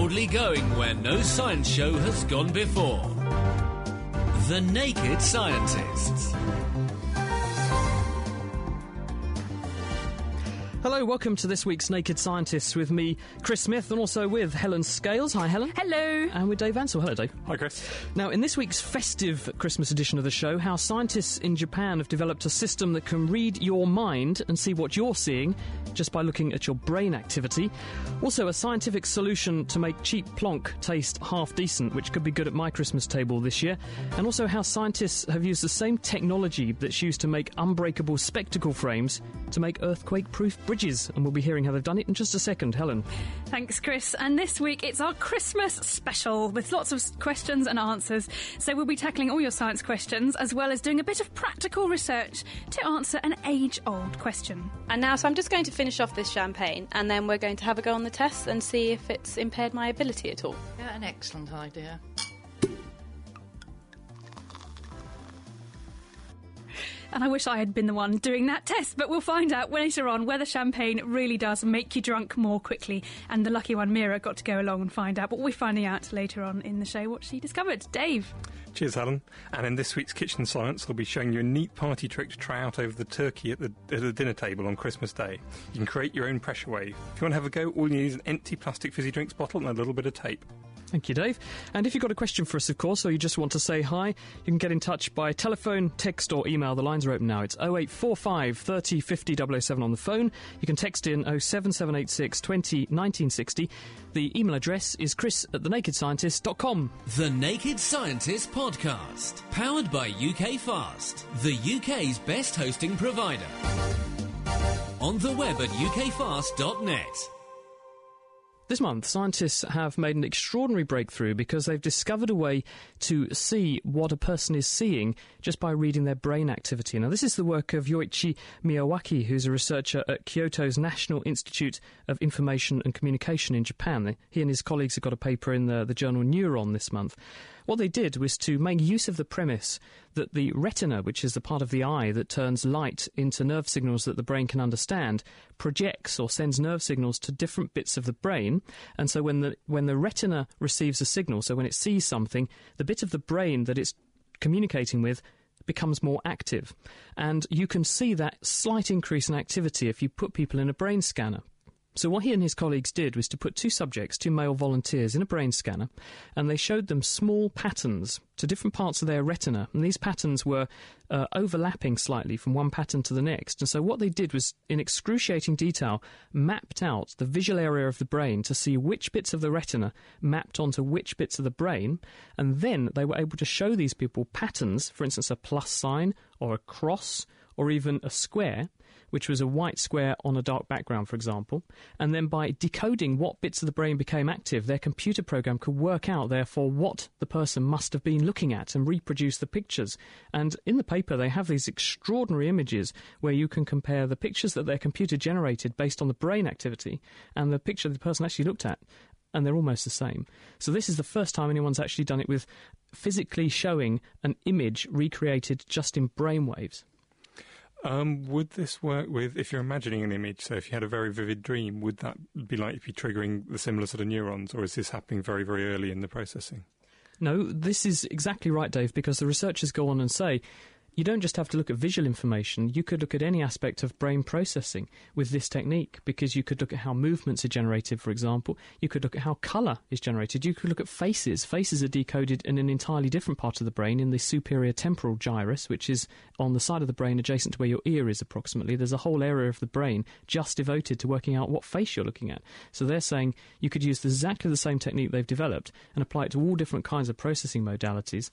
boldly going where no science show has gone before. The Naked Scientists. Hello, welcome to this week's Naked Scientists with me, Chris Smith, and also with Helen Scales. Hi, Helen. Hello. And with Dave Ansell. Hello, Dave. Hi, Chris. Now, in this week's festive Christmas edition of the show, how scientists in Japan have developed a system that can read your mind and see what you're seeing just by looking at your brain activity. Also, a scientific solution to make cheap plonk taste half decent, which could be good at my Christmas table this year. And also, how scientists have used the same technology that's used to make unbreakable spectacle frames to make earthquake proof bridges. And we'll be hearing how they've done it in just a second. Helen. Thanks, Chris. And this week it's our Christmas special with lots of questions and answers. So we'll be tackling all your science questions as well as doing a bit of practical research to answer an age old question. And now, so I'm just going to finish off this champagne and then we're going to have a go on the test and see if it's impaired my ability at all. Yeah, an excellent idea. And I wish I had been the one doing that test, but we'll find out later on whether champagne really does make you drunk more quickly. And the lucky one, Meera, got to go along and find out. But we'll be finding out later on in the show what she discovered. Dave. Cheers, Helen. And in this week's Kitchen Science, I'll be showing you a neat party trick to try out over the turkey at the, at the dinner table on Christmas Day. You can create your own pressure wave. If you want to have a go, all you need is an empty plastic fizzy drinks bottle and a little bit of tape. Thank you, Dave. And if you've got a question for us, of course, or you just want to say hi, you can get in touch by telephone, text, or email. The lines are open now. It's 0845 30 50 007 on the phone. You can text in 07786 20 1960. The email address is chris at thenakedscientist.com. The Naked Scientist Podcast. Powered by UK Fast, the UK's best hosting provider. On the web at ukfast.net. This month, scientists have made an extraordinary breakthrough because they've discovered a way to see what a person is seeing just by reading their brain activity. Now, this is the work of Yoichi Miyawaki, who's a researcher at Kyoto's National Institute of Information and Communication in Japan. He and his colleagues have got a paper in the, the journal Neuron this month. What they did was to make use of the premise that the retina, which is the part of the eye that turns light into nerve signals that the brain can understand, projects or sends nerve signals to different bits of the brain. And so when the when the retina receives a signal, so when it sees something, the bit of the brain that it's communicating with becomes more active. And you can see that slight increase in activity if you put people in a brain scanner. So, what he and his colleagues did was to put two subjects, two male volunteers, in a brain scanner, and they showed them small patterns to different parts of their retina. And these patterns were uh, overlapping slightly from one pattern to the next. And so, what they did was, in excruciating detail, mapped out the visual area of the brain to see which bits of the retina mapped onto which bits of the brain. And then they were able to show these people patterns, for instance, a plus sign or a cross or even a square which was a white square on a dark background, for example. And then by decoding what bits of the brain became active, their computer program could work out, therefore, what the person must have been looking at and reproduce the pictures. And in the paper, they have these extraordinary images where you can compare the pictures that their computer generated based on the brain activity and the picture the person actually looked at and they're almost the same. So this is the first time anyone's actually done it with physically showing an image recreated just in brainwaves. Um, would this work with if you're imagining an image? So, if you had a very vivid dream, would that be likely to be triggering the similar sort of neurons, or is this happening very, very early in the processing? No, this is exactly right, Dave, because the researchers go on and say you don't just have to look at visual information, you could look at any aspect of brain processing with this technique because you could look at how movements are generated, for example. You could look at how colour is generated. You could look at faces. Faces are decoded in an entirely different part of the brain, in the superior temporal gyrus, which is on the side of the brain adjacent to where your ear is approximately. There's a whole area of the brain just devoted to working out what face you're looking at. So they're saying you could use exactly the same technique they've developed and apply it to all different kinds of processing modalities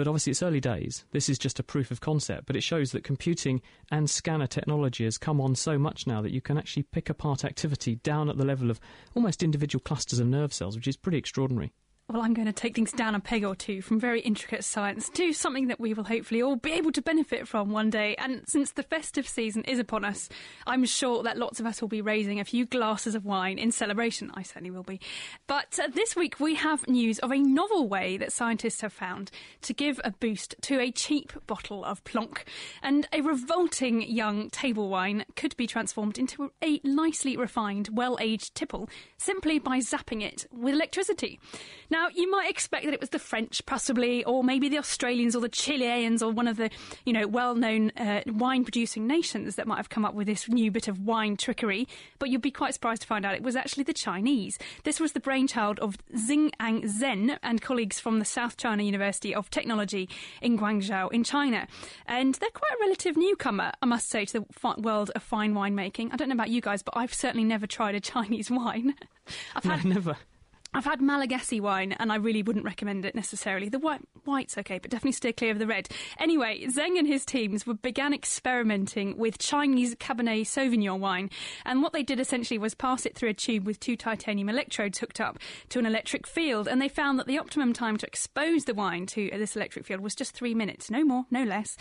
but obviously, it's early days. This is just a proof of concept, but it shows that computing and scanner technology has come on so much now that you can actually pick apart activity down at the level of almost individual clusters of nerve cells, which is pretty extraordinary. Well, I'm going to take things down a peg or two from very intricate science to something that we will hopefully all be able to benefit from one day. And since the festive season is upon us, I'm sure that lots of us will be raising a few glasses of wine in celebration. I certainly will be. But uh, this week we have news of a novel way that scientists have found to give a boost to a cheap bottle of plonk. And a revolting young table wine could be transformed into a nicely refined, well aged tipple simply by zapping it with electricity. Now, you might expect that it was the French, possibly, or maybe the Australians or the Chileans or one of the, you know, well-known uh, wine-producing nations that might have come up with this new bit of wine trickery. But you'd be quite surprised to find out it was actually the Chinese. This was the brainchild of Xingang Zhen and colleagues from the South China University of Technology in Guangzhou in China. And they're quite a relative newcomer, I must say, to the world of fine winemaking. I don't know about you guys, but I've certainly never tried a Chinese wine. I've No, had never. I've had Malagasy wine, and I really wouldn't recommend it necessarily. The white, white's okay, but definitely steer clear of the red. Anyway, Zeng and his teams were, began experimenting with Chinese Cabernet Sauvignon wine, and what they did essentially was pass it through a tube with two titanium electrodes hooked up to an electric field, and they found that the optimum time to expose the wine to this electric field was just three minutes, no more, no less.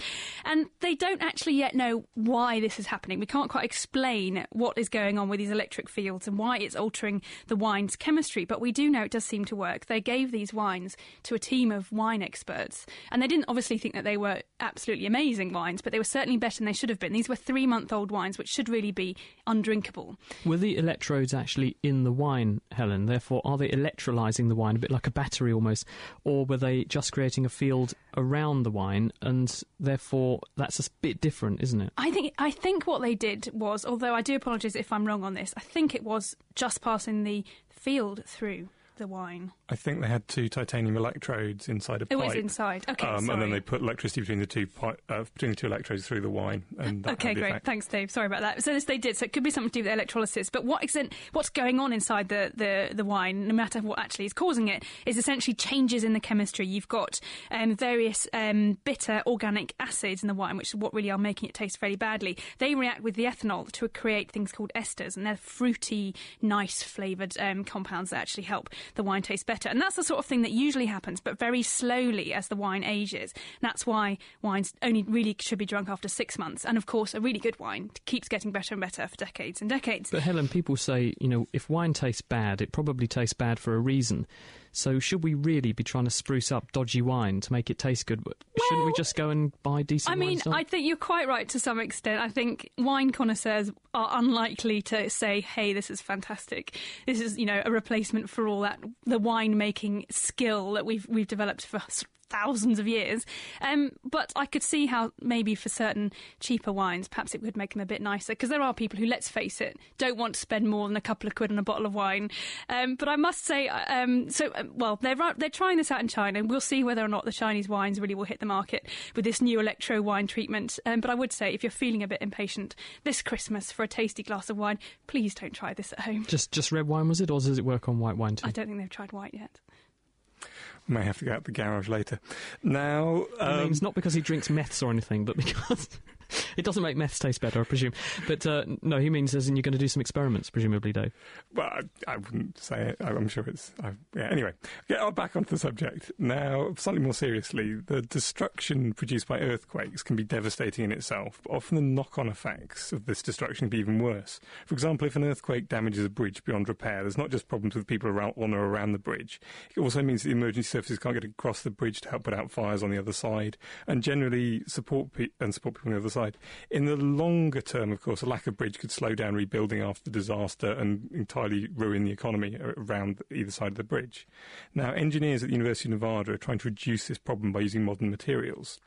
And they don't actually yet know why this is happening. We can't quite explain what is going on with these electric fields and why it's altering the wine's chemistry, but we do know it does seem to work. They gave these wines to a team of wine experts, and they didn't obviously think that they were absolutely amazing wines, but they were certainly better than they should have been. These were three month old wines, which should really be undrinkable. Were the electrodes actually in the wine, Helen? Therefore, are they electrolyzing the wine a bit like a battery almost? Or were they just creating a field around the wine and therefore that's a bit different, isn't it? I think I think what they did was, although I do apologise if I'm wrong on this, I think it was just passing the field through the wine. I think they had two titanium electrodes inside a It pipe. was inside. Okay, um, and then they put electricity between the two pi- uh, between the two electrodes through the wine, and that Okay, the great. effect. Thanks, Dave. Sorry about that. So this they did. So it could be something to do with electrolysis. But what extent, what's going on inside the, the, the wine, no matter what actually is causing it, is essentially changes in the chemistry. You've got um, various um, bitter organic acids in the wine, which is what really are making it taste fairly badly. They react with the ethanol to create things called esters, and they're fruity, nice flavoured um, compounds that actually help the wine taste better. And that's the sort of thing that usually happens, but very slowly as the wine ages. That's why wines only really should be drunk after six months. And of course, a really good wine keeps getting better and better for decades and decades. But Helen, people say, you know, if wine tastes bad, it probably tastes bad for a reason. So should we really be trying to spruce up dodgy wine to make it taste good? Shouldn't we just go and buy decent wine? I mean? I think you're quite right to some extent. I think wine connoisseurs are unlikely to say, "Hey, this is fantastic. This is, you know, a replacement for all that the wine making skill that we've we've developed for thousands of years." Um, but I could see how maybe for certain cheaper wines, perhaps it would make them a bit nicer because there are people who, let's face it, don't want to spend more than a couple of quid on a bottle of wine. Um, but I must say, um, so um, well, they're they're trying this out in China, and we'll see whether or not the Chinese wines really will hit the market with this new electro wine treatment. Um, but I would say, if you're feeling a bit impatient this Christmas for a tasty glass of wine, please don't try this at home. just just red wine was it, or does it work on white wine too? I don't think they've tried white yet. May have to go out the garage later. Now, I um, mean, it's not because he drinks meths or anything, but because it doesn't make meths taste better, I presume. But uh, no, he means as in you're going to do some experiments, presumably, Dave. Well, I, I wouldn't say it. I- I'm sure it's. I, yeah. Anyway, get on back onto the subject now. Slightly more seriously, the destruction produced by earthquakes can be devastating in itself, but often the knock-on effects of this destruction can be even worse. For example, if an earthquake damages a bridge beyond repair, there's not just problems with people around on or around the bridge. It also means that the emergency services can't get across the bridge to help put out fires on the other side, and generally support pe- and support people on the other side. In the longer term, of course, a lack of bridge could slow down rebuilding after the disaster and entirely ruin the economy around either side of the bridge. Now, engineers at the University of Nevada are trying to reduce this problem by using modern materials.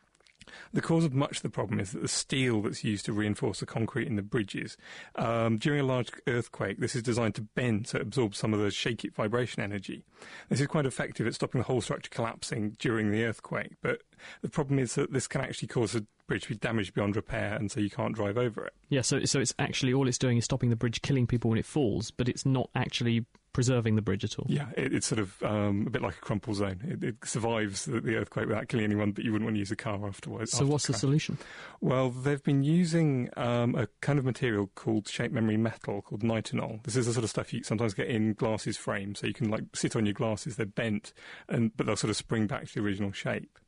The cause of much of the problem is that the steel that's used to reinforce the concrete in the bridges, um, during a large earthquake, this is designed to bend so it absorbs some of the shaky vibration energy. This is quite effective at stopping the whole structure collapsing during the earthquake, but the problem is that this can actually cause a bridge to be damaged beyond repair, and so you can't drive over it. Yeah, so so it's actually all it's doing is stopping the bridge killing people when it falls, but it's not actually preserving the bridge at all. Yeah, it, it's sort of um, a bit like a crumple zone. It, it survives the, the, earthquake without killing anyone, but you wouldn't want to use a car afterwards. So, after what's the solution? Well, they've been using um, a kind of material called shape memory metal called nitinol. This is the sort of stuff you sometimes get in glasses frames, so you can like sit on your glasses. They're bent, and but they'll sort of spring back to the original shape.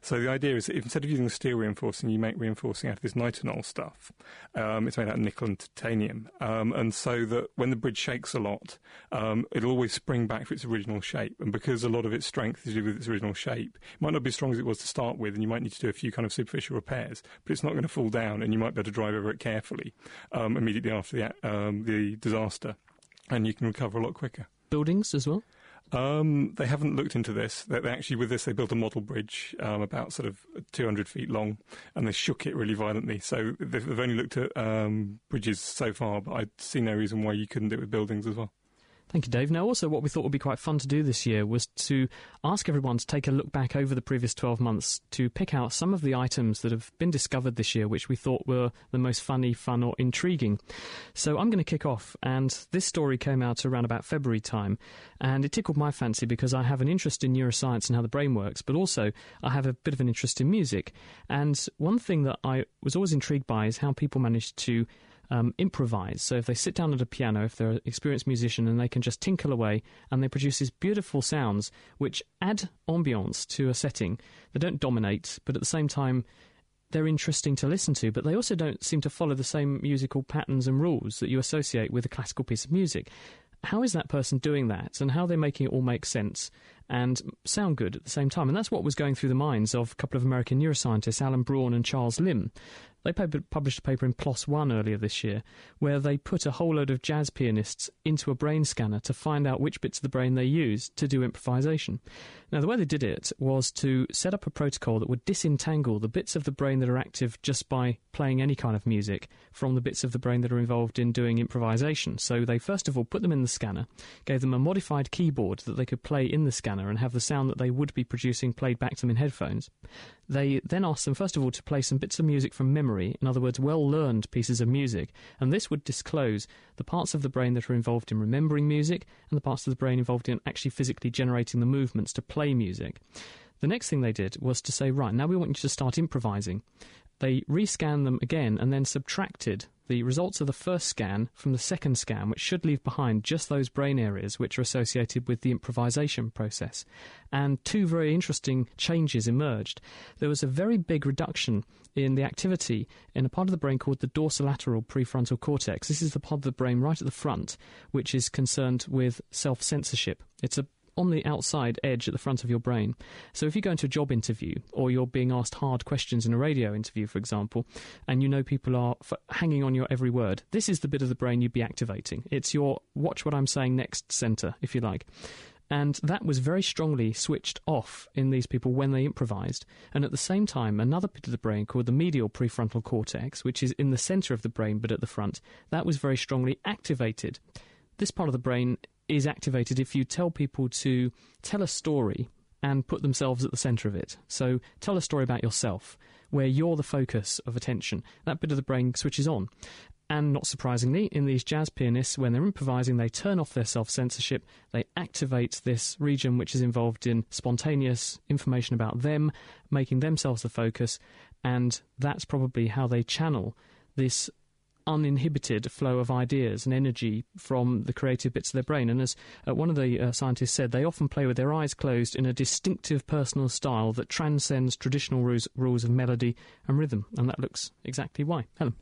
So the idea is that if instead of using steel reinforcing, you make reinforcing out of this nitinol stuff. Um, it's made out of nickel and titanium, um, and so that when the bridge shakes a lot, um, it'll always spring back to its original shape. And because a lot of its strength is with its original shape, it might not be as strong as it was to start with, and you might need to do a few kind of superficial repairs, but it's not going to fall down, and you might be able to drive over it carefully um, immediately after the, um, the disaster, and you can recover a lot quicker. Buildings as well. Um, they haven't looked into this. They, they, actually, with this, they built a model bridge um, about sort of 200 feet long, and they shook it really violently. So they've, only looked at um, bridges so far, but I see no reason why you couldn't do it with buildings as well. Thank you, Dave. Now, also, what we thought would be quite fun to do this year was to ask everyone to take a look back over the previous 12 months to pick out some of the items that have been discovered this year which we thought were the most funny, fun, or intriguing. So I'm going to kick off, and this story came out around about February time, and it tickled my fancy because I have an interest in neuroscience and how the brain works, but also I have a bit of an interest in music. And one thing that I was always intrigued by is how people manage to um, improvise. So if they sit down at a piano, if they're an experienced musician, and they can just tinkle away, and they produce these beautiful sounds which add ambience to a setting. They don't dominate, but at the same time, they're interesting to listen to, but they also don't seem to follow the same musical patterns and rules that you associate with a classical piece of music. How is that person doing that, and how are they making it all make sense and sound good at the same time? And that's what was going through the minds of a couple of American neuroscientists, Allen Braun and Charles Limb. They published a paper in PLOS One earlier this year where they put a whole load of jazz pianists into a brain scanner to find out which bits of the brain they use to do improvisation. Now, the way they did it was to set up a protocol that would disentangle the bits of the brain that are active just by playing any kind of music from the bits of the brain that are involved in doing improvisation. So they first of all put them in the scanner, gave them a modified keyboard that they could play in the scanner and have the sound that they would be producing played back to them in headphones. They then asked them, first of all, to play some bits of music from memory, in other words, well learned pieces of music, and this would disclose the parts of the brain that are involved in remembering music and the parts of the brain involved in actually physically generating the movements to play music. The next thing they did was to say, right, now we want you to start improvising. They rescanned them again and then subtracted the results of the first scan from the second scan, which should leave behind just those brain areas which are associated with the improvisation process. And two very interesting changes emerged. There was a very big reduction in the activity in a part of the brain called the dorsolateral prefrontal cortex. This is the part of the brain right at the front which is concerned with self censorship. It's a on the outside edge at the front of your brain. So if you go into a job interview or you're being asked hard questions in a radio interview, for example, and you know people are f- hanging on your every word, this is the bit of the brain you'd be activating. It's your watch what I'm saying next center, if you like. And that was very strongly switched off in these people when they improvised. And at the same time, another bit of the brain called the medial prefrontal cortex, which is in the center of the brain but at the front, that was very strongly activated. This part of the brain is activated if you tell people to tell a story and put themselves at the centre of it. So tell a story about yourself where you're the focus of attention. That bit of the brain switches on. And not surprisingly, in these jazz pianists, when they're improvising, they turn off their self censorship. They activate this region which is involved in spontaneous information about them, making themselves the focus. And that's probably how they channel this uninhibited flow of ideas and energy from the creative bits of their brain. And as uh, one of the uh, scientists said, they often play with their eyes closed in a distinctive personal style that transcends traditional rules, rules of melody and rhythm. And that looks exactly why. Helen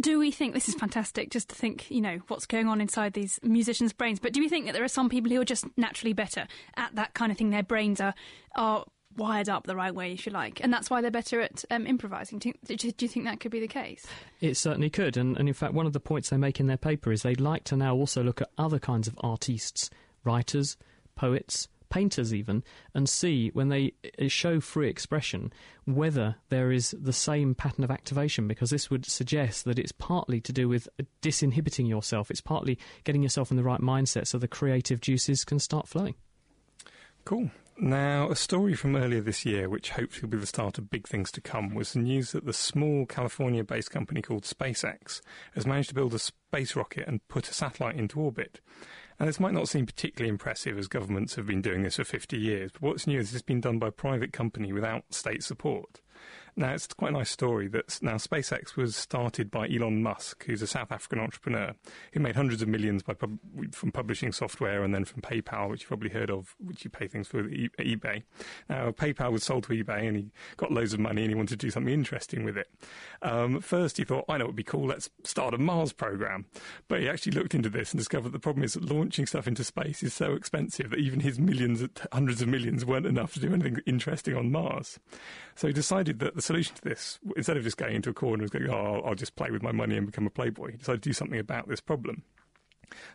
do we think this is fantastic just to think, you know, what's going on inside these musicians' brains? But do we think that there are some people who are just naturally better at that kind of thing? Their brains are are wired up the right way, if you like, and that's why they're better at um, improvising. Do you, do you, think that could be the case? It certainly could, and, and in fact, one of the points they make in their paper is they'd like to now also look at other kinds of artists, writers, poets, painters even, and see when they uh, show free expression whether there is the same pattern of activation, because this would suggest that it's partly to do with disinhibiting yourself, it's partly getting yourself in the right mindset so the creative juices can start flowing. Cool. Now, a story from earlier this year, which hopefully will be the start of big things to come, was the news that the small California based company called SpaceX has managed to build a space rocket and put a satellite into orbit. And this might not seem particularly impressive as governments have been doing this for 50 years, but what's new is has been done by a private company without state support. Now, it's quite a nice story that now SpaceX was started by Elon Musk, who's a South African entrepreneur who made hundreds of millions by pub- from publishing software and then from PayPal, which you've probably heard of, which you pay things for e- eBay. Now, PayPal was sold to eBay and he got loads of money and he wanted to do something interesting with it. Um, first, he thought, I know it would be cool, let's start a Mars program. But he actually looked into this and discovered the problem is that launching stuff into space is so expensive that even his millions, hundreds of millions, weren't enough to do anything interesting on Mars. So he decided that the solution to this, instead of just going into a corner and going, oh, I'll, I'll just play with my money and become a playboy, he decided to do something about this problem.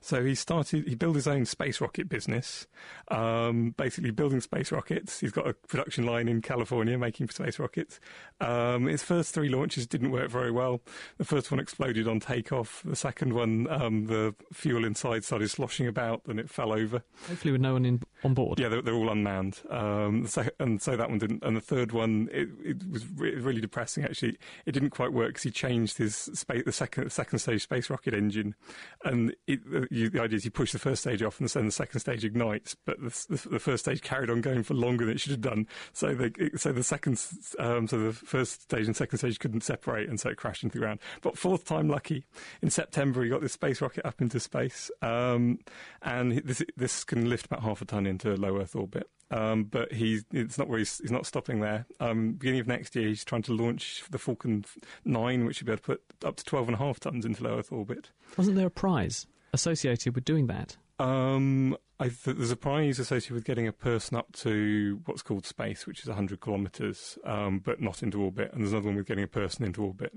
So he started, he built his own space rocket business, um, basically building space rockets. He's got a production line in California making space rockets. Um, his first three launches didn't work very well. The first one exploded on takeoff. The second one, um, the fuel inside started sloshing about and it fell over. Hopefully, with no one in, on board. Yeah, they're, they're all unmanned. Um, and so that one didn't. And the third one, it, it was re- really depressing. Actually, it didn't quite work because he changed his space, the second second stage space rocket engine, and it, you, the idea is you push the first stage off and then the second stage ignites, but the, the, first stage carried on going for longer than it should have done. So the so the second um, so the first stage and second stage couldn't separate, and so it crashed into the ground. But fourth time lucky, in September he got this space rocket up into space, um, and this this can lift about half a ton into low Earth orbit. Um, but he's it's not where he's, he's not stopping there. Um, beginning of next year, he's trying to launch the Falcon 9, which should be able to put up to 12 and a half tons into low Earth orbit. Wasn't there a prize? Associated with doing that? Um, I a prize associated with getting a person up to what's called space, which is 100 kilometres, um, but not into orbit. And there's another one with getting a person into orbit.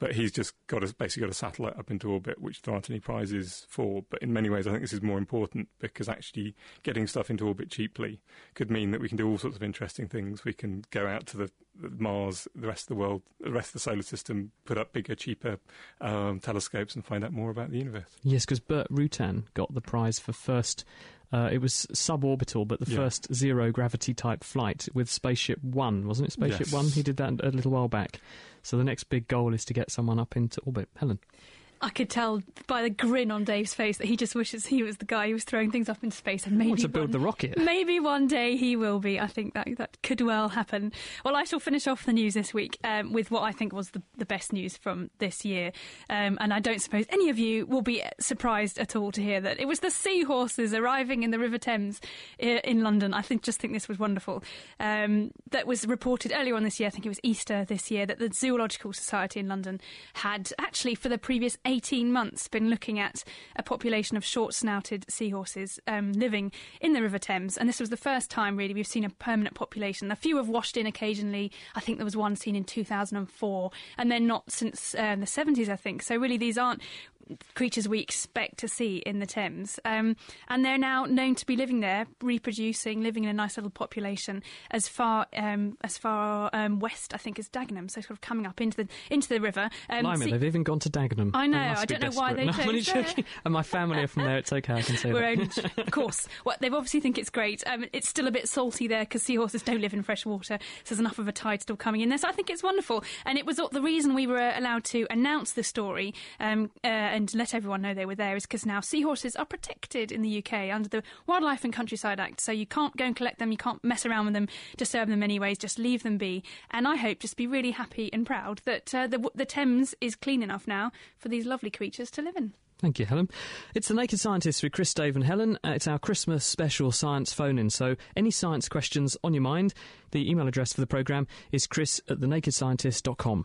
But he's just got a, basically got a satellite up into orbit, which there aren't any prizes for. But in many ways, I think this is more important because actually getting stuff into orbit cheaply could mean that we can do all sorts of interesting things. We can go out to the Mars, the rest of the world, the rest of the solar system, put up bigger, cheaper um, telescopes and find out more about the universe. Yes, because Burt Rutan got the prize for first. Uh, it was suborbital, but the yeah. first zero gravity type flight with Spaceship One, wasn't it? Spaceship yes. One. He did that a little while back. So the next big goal is to get someone up into orbit. Helen. I could tell by the grin on Dave's face that he just wishes he was the guy who was throwing things up into space, and maybe to build one, the rocket. Maybe one day he will be. I think that that could well happen. Well, I shall finish off the news this week um, with what I think was the, the best news from this year, um, and I don't suppose any of you will be surprised at all to hear that it was the seahorses arriving in the River Thames in London. I think just think this was wonderful. Um, that was reported earlier on this year. I think it was Easter this year that the Zoological Society in London had actually for the previous 18 months been looking at a population of short snouted seahorses um, living in the River Thames. And this was the first time, really, we've seen a permanent population. A few have washed in occasionally. I think there was one seen in 2004, and then not since uh, the 70s, I think. So, really, these aren't creatures we expect to see in the Thames. Um, and they're now known to be living there, reproducing, living in a nice little population as far um, as far um, west, I think, as Dagenham. So sort of coming up into the into the river. Um, Blimey, they've even gone to Dagenham. I know. I don't know why they no, chose I'm joking. And my family are from there. It's okay. I can say We're that. Only, of course. Well, they obviously think it's great. Um, it's still a bit salty there because seahorses don't live in fresh water. So there's enough of a tide still coming in there. So I think it's wonderful. And it was the reason we were allowed to announce the story um, uh, and let everyone know they were there is because now seahorses are protected in the UK under the Wildlife and Countryside Act. So you can't go and collect them, you can't mess around with them, disturb them anyways, just leave them be. And I hope just be really happy and proud that uh, the, the Thames is clean enough now for these lovely creatures to live in. Thank you, Helen. It's the Naked Scientists with Chris, Dave, and Helen. Uh, it's our Christmas special science phone in. So, any science questions on your mind, the email address for the programme is chris at thenakedscientist.com.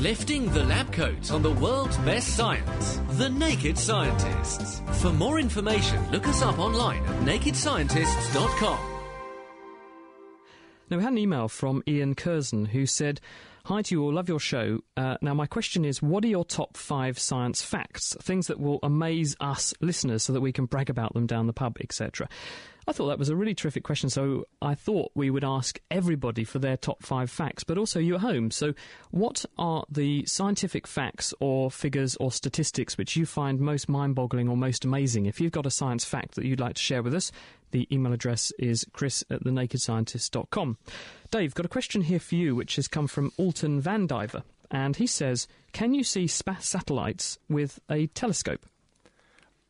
Lifting the lab coat on the world's best science. The Naked Scientists. For more information, look us up online at nakedscientists.com. Now, we had an email from Ian Curzon who said, Hi to you all, love your show. Uh, now, my question is what are your top five science facts? Things that will amaze us listeners so that we can brag about them down the pub, etc. I thought that was a really terrific question. So I thought we would ask everybody for their top five facts, but also you at home. So, what are the scientific facts or figures or statistics which you find most mind boggling or most amazing? If you've got a science fact that you'd like to share with us, the email address is chris at thenakedscientist.com. Dave, got a question here for you, which has come from Alton Van Diver. And he says, Can you see spa- satellites with a telescope?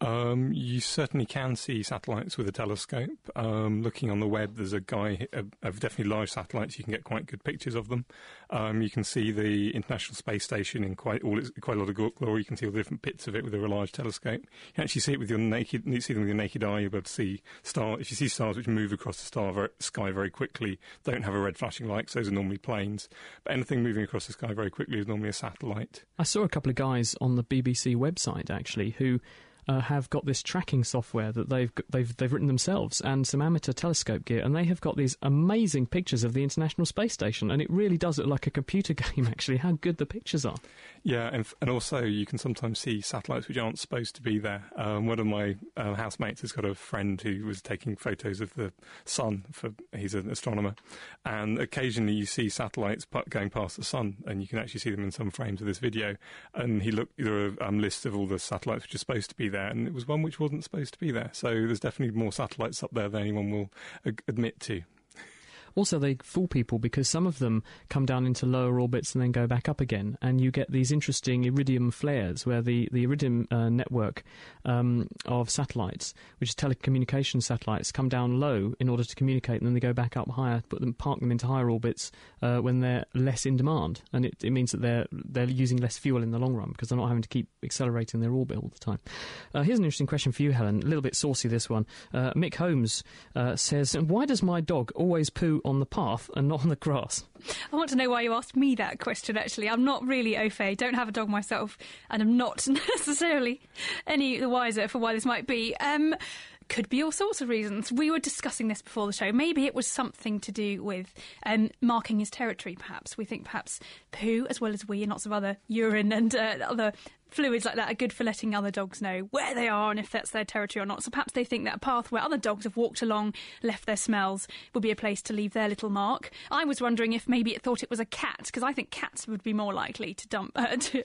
Um, you certainly can see satellites with a telescope. Um, looking on the web, there's a guy of, of definitely large satellites. You can get quite good pictures of them. Um, you can see the International Space Station in quite all its, quite a lot of glory. You can see all the different bits of it with a large telescope. You can actually see it with your naked, you see them with your naked eye. You'll be able to see stars. If you see stars which move across the star very, sky very quickly, don't have a red flashing light. those are normally planes. But anything moving across the sky very quickly is normally a satellite. I saw a couple of guys on the BBC website actually who uh, have got this tracking software that they've they've they've written themselves and some amateur telescope gear, and they have got these amazing pictures of the International Space Station, and it really does look like a computer game. Actually, how good the pictures are. Yeah, and, and also you can sometimes see satellites which aren't supposed to be there. Um, one of my uh, housemates has got a friend who was taking photos of the sun. For he's an astronomer, and occasionally you see satellites going past the sun, and you can actually see them in some frames of this video. And he looked there are um, lists of all the satellites which are supposed to be there there, and it was one which wasn't supposed to be there. So there's definitely more satellites up there than anyone will uh, admit to. Also, they fool people because some of them come down into lower orbits and then go back up again, and you get these interesting iridium flares where the, the iridium uh, network um, of satellites, which is telecommunication satellites, come down low in order to communicate, and then they go back up higher, put them, park them into higher orbits uh, when they're less in demand, and it, it, means that they're they're using less fuel in the long run because they're not having to keep accelerating their orbit all the time. Uh, here's an interesting question for you, Helen. A little bit saucy, this one. Uh, Mick Holmes uh, says, "Why does my dog always poo on the path and not on the grass?" I want to know why you asked me that question, actually. I'm not really au fait, don't have a dog myself, and I'm not necessarily any the wiser for why this might be. Um, could be all sorts of reasons. We were discussing this before the show. Maybe it was something to do with um, marking his territory, perhaps. We think perhaps poo, as well as wee and lots of other urine and uh, other fluids like that are good for letting other dogs know where they are and if that's their territory or not. So perhaps they think that a path where other dogs have walked along, left their smells, would be a place to leave their little mark. I was wondering if maybe it thought it was a cat, because I think cats would be more likely to dump. Uh, to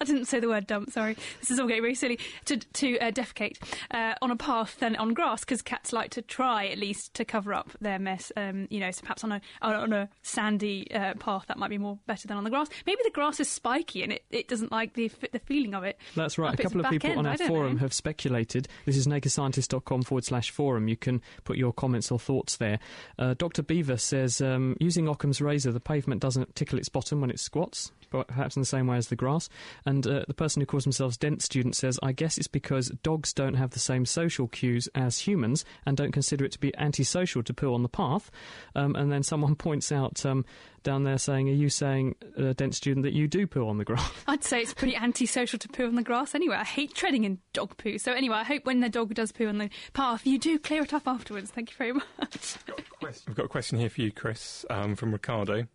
I didn't say the word dump, sorry. This is all getting very silly. To, to uh, defecate uh, on a path than on grass, because cats like to try at least to cover up their mess. Um, you know, so perhaps on a, on a sandy uh, path that might be more better than on the grass. Maybe the grass is spiky and it, it doesn't like the the feeling of it. That's right. A couple of people end, on our forum know. have speculated. This is nakedscientist.com forward slash forum. You can put your comments or thoughts there. Uh, Dr. Beaver says um, using Occam's razor, the pavement doesn't tickle its bottom when it squats perhaps in the same way as the grass. And uh, the person who calls themselves Dent Student says, I guess it's because dogs don't have the same social cues as humans and don't consider it to be antisocial to poo on the path. Um, and then someone points out um, down there saying, Are you saying, uh, Dent Student, that you do poo on the grass? I'd say it's pretty antisocial to poo on the grass anyway. I hate treading in dog poo. So anyway, I hope when the dog does poo on the path, you do clear it up afterwards. Thank you very much. We've got a question here for you, Chris, um, from Ricardo.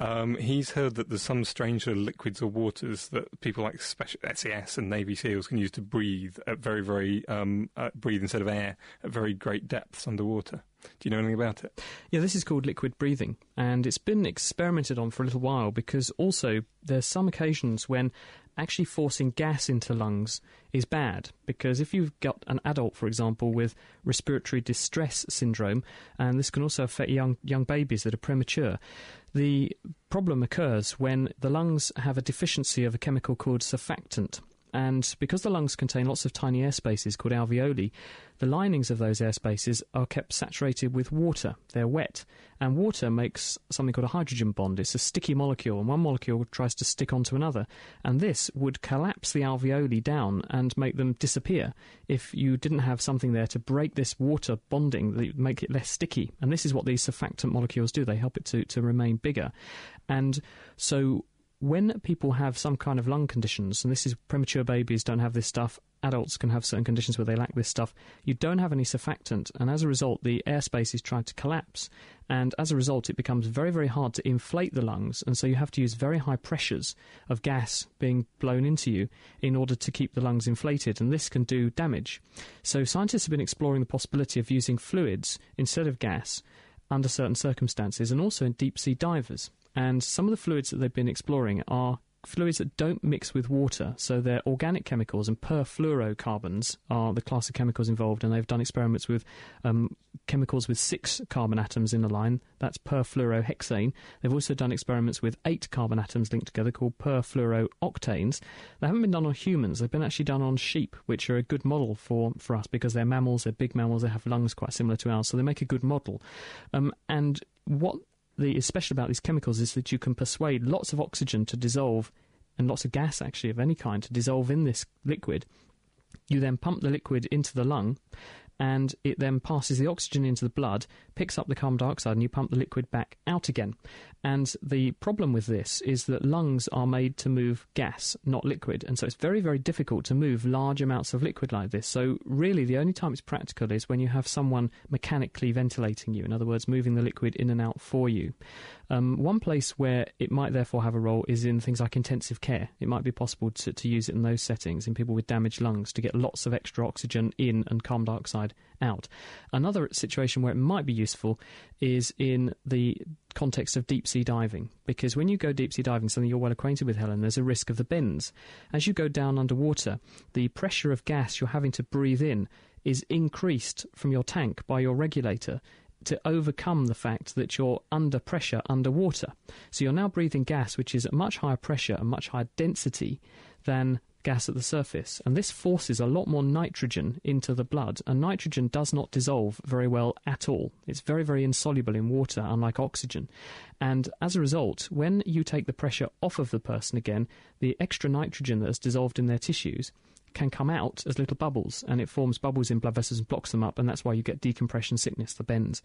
Um, he's heard that there's some strange liquids or waters that people like special SAS and Navy SEALs can use to breathe at very, very um, uh, breathe instead of air at very great depths underwater. Do you know anything about it? Yeah, this is called liquid breathing, and it's been experimented on for a little while because also there's some occasions when actually forcing gas into lungs is bad because if you've got an adult, for example, with respiratory distress syndrome, and this can also affect young young babies that are premature, the problem occurs when the lungs have a deficiency of a chemical called surfactant. And because the lungs contain lots of tiny air spaces called alveoli, the linings of those air spaces are kept saturated with water. They're wet. And water makes something called a hydrogen bond. It's a sticky molecule, and one molecule tries to stick onto another. And this would collapse the alveoli down and make them disappear if you didn't have something there to break this water bonding that make it less sticky. And this is what these surfactant molecules do. They help it to, to remain bigger. And so when people have some kind of lung conditions, and this is premature babies don't have this stuff, adults can have certain conditions where they lack this stuff, you don't have any surfactant, and as a result, the airspace is trying to collapse, and as a result, it becomes very, very hard to inflate the lungs, and so you have to use very high pressures of gas being blown into you in order to keep the lungs inflated, and this can do damage. So scientists have been exploring the possibility of using fluids instead of gas under certain circumstances, and also in deep sea divers. And some of the fluids that they've been exploring are fluids that don't mix with water. So they're organic chemicals, and perfluorocarbons are the class of chemicals involved. And they've done experiments with um, chemicals with six carbon atoms in a line. That's perfluorohexane. They've also done experiments with eight carbon atoms linked together called perfluorooctanes. They haven't been done on humans. They've been actually done on sheep, which are a good model for, for us because they're mammals, they're big mammals, they have lungs quite similar to ours, so they make a good model. Um, and what the is special about these chemicals is that you can persuade lots of oxygen to dissolve and lots of gas actually of any kind to dissolve in this liquid. You then pump the liquid into the lung and it then passes the oxygen into the blood, picks up the carbon dioxide, and you pump the liquid back out again. And the problem with this is that lungs are made to move gas, not liquid, and so it's very, very difficult to move large amounts of liquid like this. So, really, the only time it's practical is when you have someone mechanically ventilating you, in other words, moving the liquid in and out for you. Um, one place where it might therefore have a role is in things like intensive care. It might be possible to, to use it in those settings, in people with damaged lungs, to get lots of extra oxygen in and carbon dioxide out. Another situation where it might be useful is in the context of deep sea diving, because when you go deep sea diving, something you're well acquainted with, Helen, there's a risk of the bends. As you go down underwater, the pressure of gas you're having to breathe in is increased from your tank by your regulator to overcome the fact that you're under pressure underwater. So you're now breathing gas which is at much higher pressure and much higher density than gas at the surface. And this forces a lot more nitrogen into the blood. And nitrogen does not dissolve very well at all. It's very, very insoluble in water, unlike oxygen. And as a result, when you take the pressure off of the person again, the extra nitrogen that has dissolved in their tissues can come out as little bubbles and it forms bubbles in blood vessels and blocks them up and that's why you get decompression sickness the bends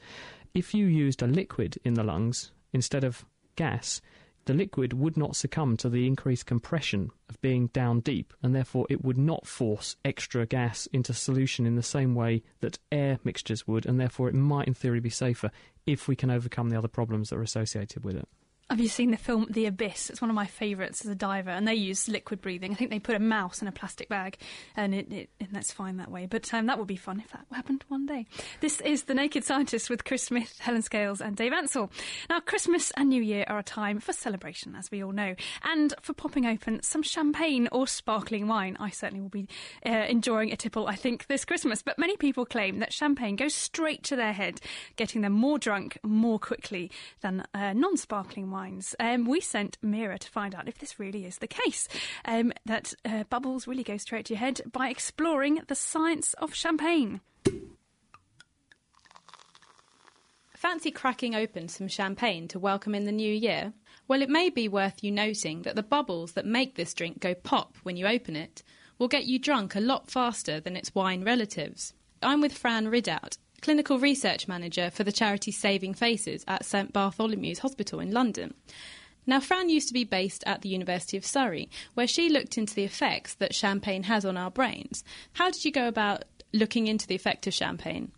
if you used a liquid in the lungs instead of gas the liquid would not succumb to the increased compression of being down deep, and therefore it would not force extra gas into solution in the same way that air mixtures would, and therefore it might, in theory, be safer if we can overcome the other problems that are associated with it. Have you seen the film The Abyss? It's one of my favourites as a diver, and they use liquid breathing. I think they put a mouse in a plastic bag, and, it, it, and that's fine that way. But um, that would be fun if that happened one day. This is The Naked Scientist with Chris Smith, Helen Scales, and Dave Ansell. Now, Christmas and New Year are a time for celebration, as we all know, and for popping open some champagne or sparkling wine. I certainly will be uh, enjoying a tipple, I think, this Christmas. But many people claim that champagne goes straight to their head, getting them more drunk more quickly than uh, non sparkling wine Um, we sent Meera to find out if this really is the case, um, that uh, bubbles really go straight to your head by exploring the science of champagne. Fancy cracking open some champagne to welcome in the new year? Well, it may be worth you noting that the bubbles that make this drink go pop when you open it will get you drunk a lot faster than its wine relatives. I'm with Fran Ridout, clinical research manager for the charity Saving Faces at St Bartholomew's Hospital in London. Now, Fran used to be based at the University of Surrey, where she looked into the effects that champagne has on our brains. How did you go about looking into the effect of champagne?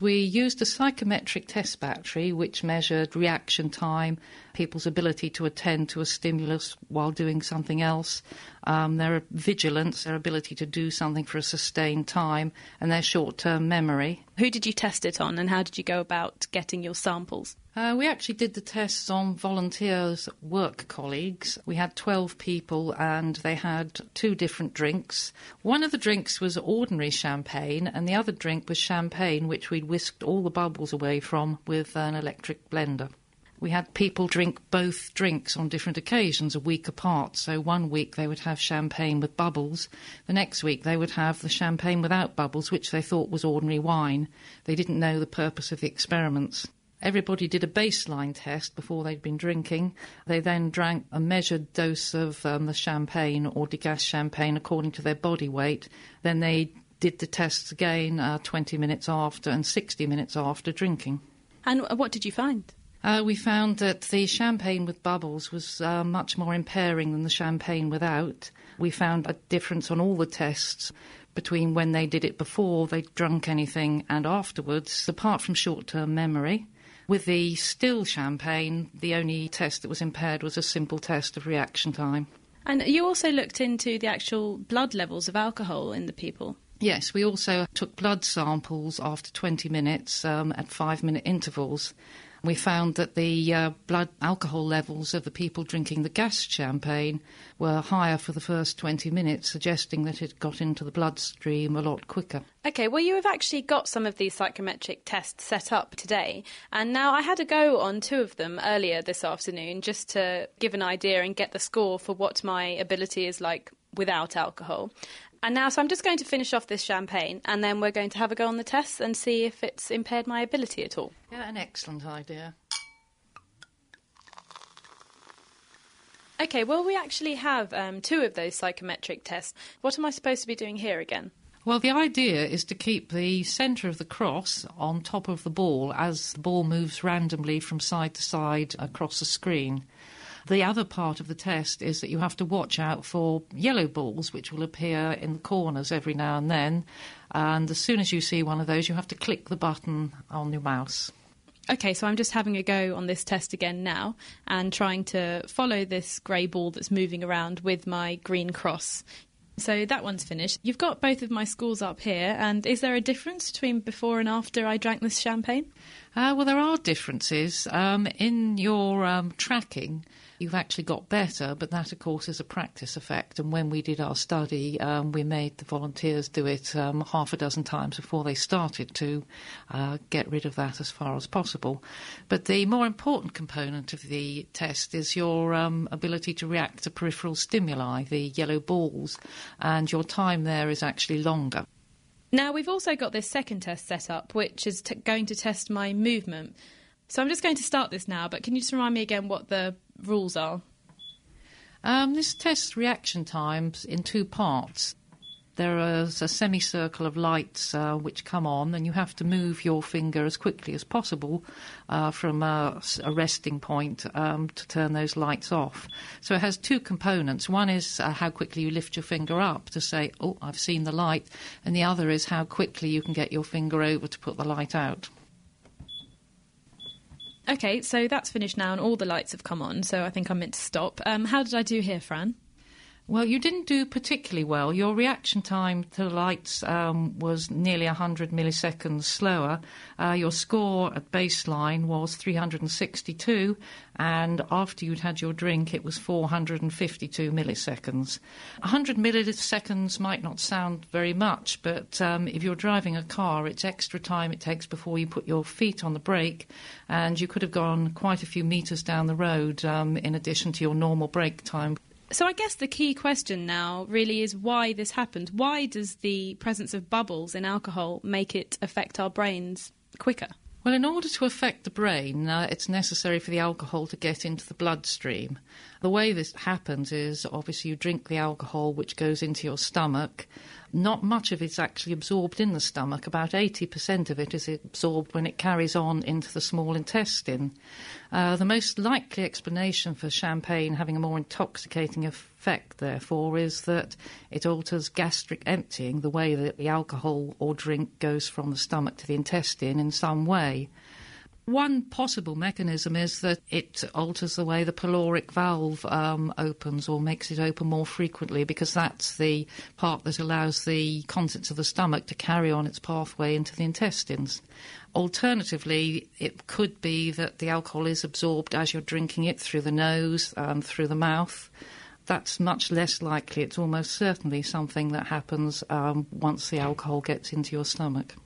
We used a psychometric test battery which measured reaction time, people's ability to attend to a stimulus while doing something else, um, their vigilance, their ability to do something for a sustained time, and their short term memory. Who did you test it on, and how did you go about getting your samples? Uh, we actually did the tests on volunteers, work colleagues. We had 12 people and they had two different drinks. One of the drinks was ordinary champagne, and the other drink was champagne, which we'd whisked all the bubbles away from with an electric blender. We had people drink both drinks on different occasions, a week apart. So one week they would have champagne with bubbles. The next week they would have the champagne without bubbles, which they thought was ordinary wine. They didn't know the purpose of the experiments. Everybody did a baseline test before they'd been drinking. They then drank a measured dose of um, the champagne or degassed champagne according to their body weight. Then they did the tests again uh, 20 minutes after and 60 minutes after drinking. And what did you find? Uh, we found that the champagne with bubbles was uh, much more impairing than the champagne without. We found a difference on all the tests between when they did it before they'd drunk anything and afterwards, apart from short term memory. With the still champagne, the only test that was impaired was a simple test of reaction time. And you also looked into the actual blood levels of alcohol in the people. Yes, we also took blood samples after 20 minutes um, at five minute intervals. We found that the uh, blood alcohol levels of the people drinking the gas champagne were higher for the first 20 minutes, suggesting that it got into the bloodstream a lot quicker. Okay, well, you have actually got some of these psychometric tests set up today, and now I had a go on two of them earlier this afternoon just to give an idea and get the score for what my ability is like without alcohol. And now, so I'm just going to finish off this champagne, and then we're going to have a go on the tests and see if it's impaired my ability at all. Yeah, an excellent idea. Okay, well, we actually have um, two of those psychometric tests. What am I supposed to be doing here again? Well, the idea is to keep the centre of the cross on top of the ball as the ball moves randomly from side to side across the screen. The other part of the test is that you have to watch out for yellow balls, which will appear in the corners every now and then. And as soon as you see one of those, you have to click the button on your mouse. Okay, so I'm just having a go on this test again now and trying to follow this grey ball that's moving around with my green cross. So that one's finished. You've got both of my scores up here, and is there a difference between before and after I drank this champagne? Uh, well, there are differences. Um, in your um, tracking, you've actually got better, but that, of course, is a practice effect. And when we did our study, um, we made the volunteers do it um, half a dozen times before they started to uh, get rid of that as far as possible. But the more important component of the test is your um, ability to react to peripheral stimuli, the yellow balls, and your time there is actually longer. Now, we've also got this second test set up, which is t- going to test my movement. So I'm just going to start this now, but can you just remind me again what the rules are? Um, this tests reaction times in two parts. There is a semicircle of lights uh, which come on, and you have to move your finger as quickly as possible uh, from a, a, resting point um, to turn those lights off. So it has two components. One is uh, how quickly you lift your finger up to say, Oh, I've seen the light, and the other is how quickly you can get your finger over to put the light out. Okay, so that's finished now, and all the lights have come on. So I think I'm meant to stop. Um, how did I do here, Fran? Well, you didn't do particularly well. Your reaction time to the lights um, was nearly 100 milliseconds slower. Uh, your score at baseline was 362, and after you'd had your drink, it was 452 milliseconds. 100 milliseconds might not sound very much, but um, if you're driving a car, it's extra time it takes before you put your feet on the brake, and you could have gone quite a few metres down the road um, in addition to your normal brake time. So I guess the key question now really is why this happened. Why does the presence of bubbles in alcohol make it affect our brains quicker? Well, in order to affect the brain, uh, it's necessary for the alcohol to get into the bloodstream. The way this happens is obviously you drink the alcohol, which goes into your stomach. Not much of it's actually absorbed in the stomach. About 80% of it is absorbed when it carries on into the small intestine. Uh, the most likely explanation for champagne having a more intoxicating effect, therefore, is that it alters gastric emptying, the way that the alcohol or drink goes from the stomach to the intestine in some way. One possible mechanism is that it alters the way the pyloric valve um, opens or makes it open more frequently because that's the part that allows the contents of the stomach to carry on its pathway into the intestines. Alternatively, it could be that the alcohol is absorbed as you're drinking it through the nose, and through the mouth. That's much less likely. It's almost certainly something that happens um, once the alcohol gets into your stomach.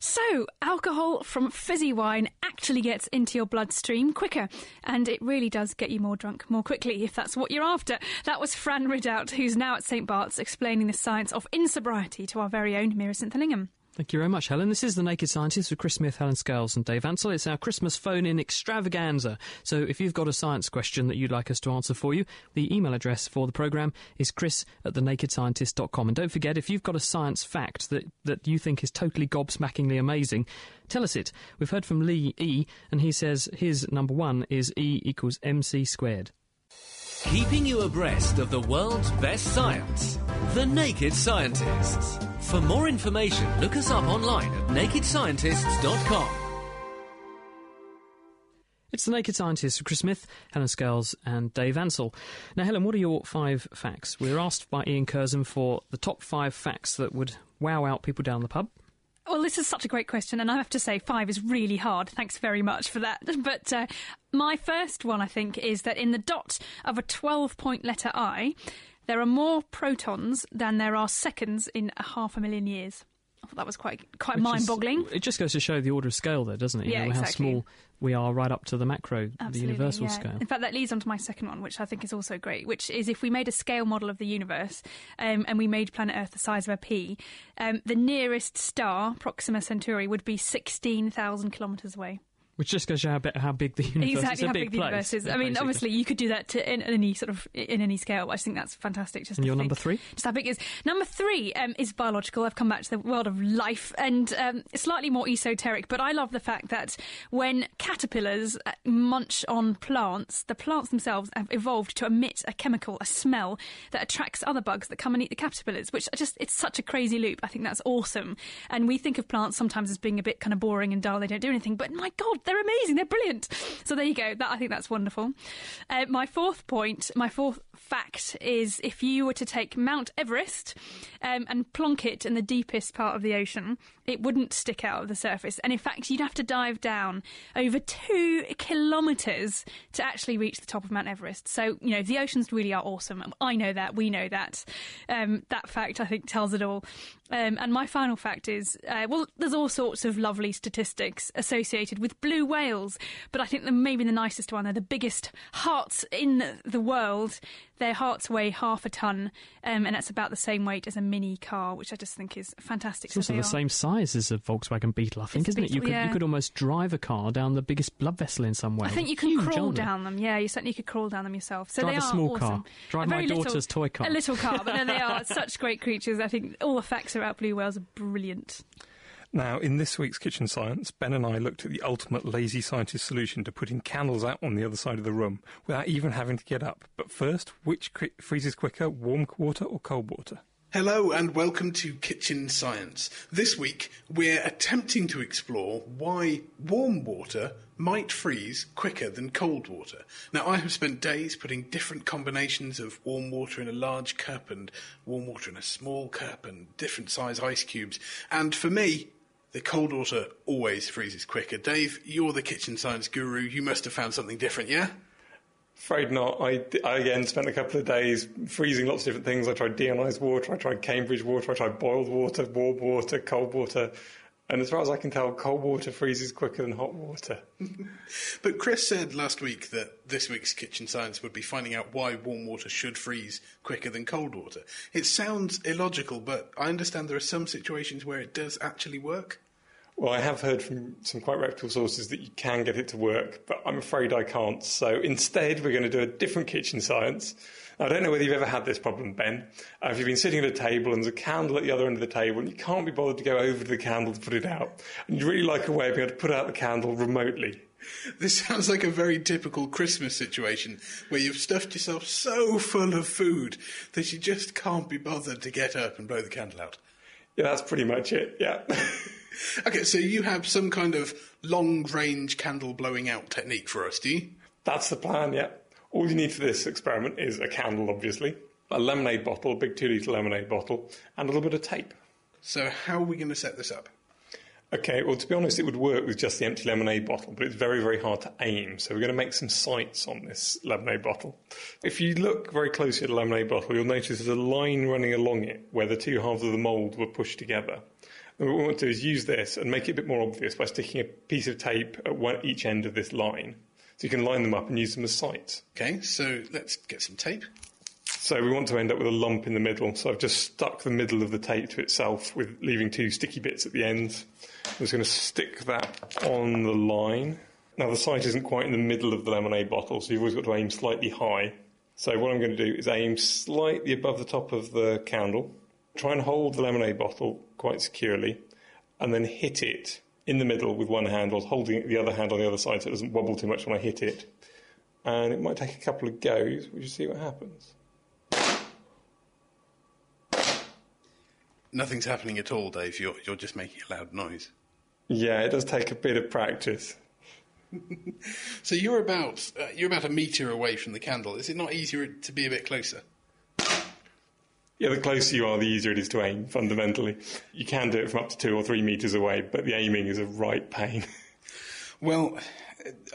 So, alcohol from fizzy wine actually gets into your bloodstream quicker, and it really does get you more drunk more quickly if that's what you're after. That was Fran Ridout, who's now at St Bart's, explaining the science of insobriety to our very own Meera St Thank you very much, Helen. This is The Naked Scientist with Chris Smith, Helen Scales, and Dave Ansell. It's our Christmas phone in extravaganza. So if you've got a science question that you'd like us to answer for you, the email address for the programme is chris at thenakedscientist.com. And don't forget, if you've got a science fact that, that you think is totally gobsmackingly amazing, tell us it. We've heard from Lee E, and he says his number one is E equals mc squared. Keeping you abreast of the world's best science. The Naked Scientists. For more information, look us up online at nakedscientists.com. It's the Naked Scientists with Chris Smith, Helen Scales, and Dave Ansell. Now, Helen, what are your five facts? We were asked by Ian Curzon for the top five facts that would wow out people down the pub. Well, well, this is such a great question, and I have to say, five is really hard. Thanks very much for that. But uh, my first one, I think, is that in the dot of a 12 point letter I, there are more protons than there are seconds in a half a million years. I thought that was quite quite Which mind boggling. It just goes to show the order of scale, there, doesn't it? You Yeah, know, how small we are right up to the macro, the universal yeah. scale. In fact, that leads on to my second one, which I think is also great, which is if we made a scale model of the universe um, and we made planet Earth the size of a pea, um, the nearest star, Proxima Centauri, would be 16,000 kilometres away. Which just goes to show how, how big the universe is. exactly how big, big the universe is. I mean, basically. obviously, you could do that to in, in any sort of in any scale. I just think that's fantastic. Just And your number three? Just how big it is. Number three um, is biological. I've come back to the world of life and um, slightly more esoteric. But I love the fact that when caterpillars uh, munch on plants, the plants themselves have evolved to emit a chemical, a smell that attracts other bugs that come and eat the caterpillars. Which I just it's such a crazy loop. I think that's awesome. And we think of plants sometimes as being a bit kind of boring and dull. They don't do anything. But my God, they're amazing. They're brilliant. So there you go. That I think that's wonderful. Uh, my fourth point, my fourth fact is if you were to take Mount Everest um, and plonk it in the deepest part of the ocean, it wouldn't stick out of the surface. And in fact, you'd have to dive down over two kilometres to actually reach the top of Mount Everest. So, you know, the oceans really are awesome. I know that. We know that. Um, that fact, I think, tells it all. Um, and my final fact is uh, well, there's all sorts of lovely statistics associated with blue whales, but I think the, maybe the nicest one, they're the biggest hearts in the world. Their hearts weigh half a ton, um, and that's about the same weight as a mini car, which I just think is fantastic. It's also So the are- same size as a Volkswagen Beetle, I think, It's isn't it? You could yeah. you could almost drive a car down the biggest blood vessel in some way. I think you can Huge, crawl down them. Yeah, you certainly could crawl down them yourself. So Drive they a are small awesome. car. Drive A my very little- daughter's toy car. A little car, but no, they are such great creatures. I think all the facts about blue whales are brilliant. Now, in this week's Kitchen Science, Ben and I looked at the ultimate lazy scientist solution to putting candles out on the other side of the room without even having to get up. But first, which cri- freezes quicker, warm water or cold water? Hello and welcome to Kitchen Science. This week we're attempting to explore why warm water might freeze quicker than cold water. Now I have spent days putting different combinations of warm water in a large cup and warm water in a small cup and different size ice cubes. And for me, the cold water always freezes quicker. Dave, you're the kitchen science guru. You must have found something different, yeah? Afraid not. I, I again spent a couple of days freezing lots of different things. I tried deionized water, I tried Cambridge water, I tried boiled water, warm water, cold water. And as far as I can tell, cold water freezes quicker than hot water. But Chris said last week that this week's Kitchen Science would be finding out why warm water should freeze quicker than cold water. It sounds illogical, but I understand there are some situations where it does actually work. Well, I have heard from some quite reputable sources that you can get it to work, but I'm afraid I can't. So instead, we're going to do a different kitchen science. I don't know whether you've ever had this problem, Ben. Uh, if you've been sitting at a table and there's a candle at the other end of the table and you can't be bothered to go over to the candle to put it out, and you really like a way of being able to put out the candle remotely. This sounds like a very typical Christmas situation where you've stuffed yourself so full of food that you just can't be bothered to get up and blow the candle out. Yeah, that's pretty much it, yeah. Okay, so you have some kind of long range candle blowing out technique for us, do you? That's the plan, yeah. All you need for this experiment is a candle, obviously, a lemonade bottle, a big two litre lemonade bottle, and a little bit of tape. So, how are we going to set this up? Okay, well, to be honest, it would work with just the empty lemonade bottle, but it's very, very hard to aim. So we're going to make some sights on this lemonade bottle. If you look very closely at the lemonade bottle, you'll notice there's a line running along it where the two halves of the mould were pushed together. And what we want to do is use this and make it a bit more obvious by sticking a piece of tape at one, each end of this line. So you can line them up and use them as sights. Okay, so let's get some tape. So we want to end up with a lump in the middle. So I've just stuck the middle of the tape to itself with leaving two sticky bits at the ends. I'm just going to stick that on the line. Now the sight isn't quite in the middle of the lemonade bottle, so you've always got to aim slightly high. So what I'm going to do is aim slightly above the top of the candle, try and hold the lemonade bottle quite securely, and then hit it in the middle with one hand whilst holding the other hand on the other side so it doesn't wobble too much when I hit it. And it might take a couple of goes. We'll just see what happens. Nothing's happening at all, Dave. You're, you're just making a loud noise. Yeah, it does take a bit of practice. So you're about uh, you're about a meter away from the candle. Is it not easier to be a bit closer? Yeah, the closer you are, the easier it is to aim, fundamentally. You can do it from up to two or three metres away, but the aiming is a right pain. Well,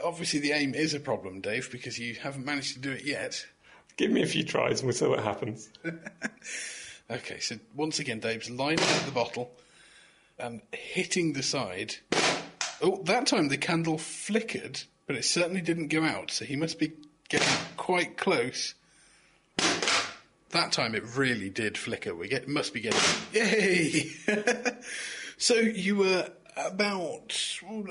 obviously the aim is a problem, Dave, because you haven't managed to do it yet. Give me a few tries and we'll see what happens. Okay, so once again, Dave's lining up the bottle and hitting the side. Oh, that time the candle flickered, but it certainly didn't go out, so he must be getting quite close. That time it really did flicker. We get must be getting yay. so you were about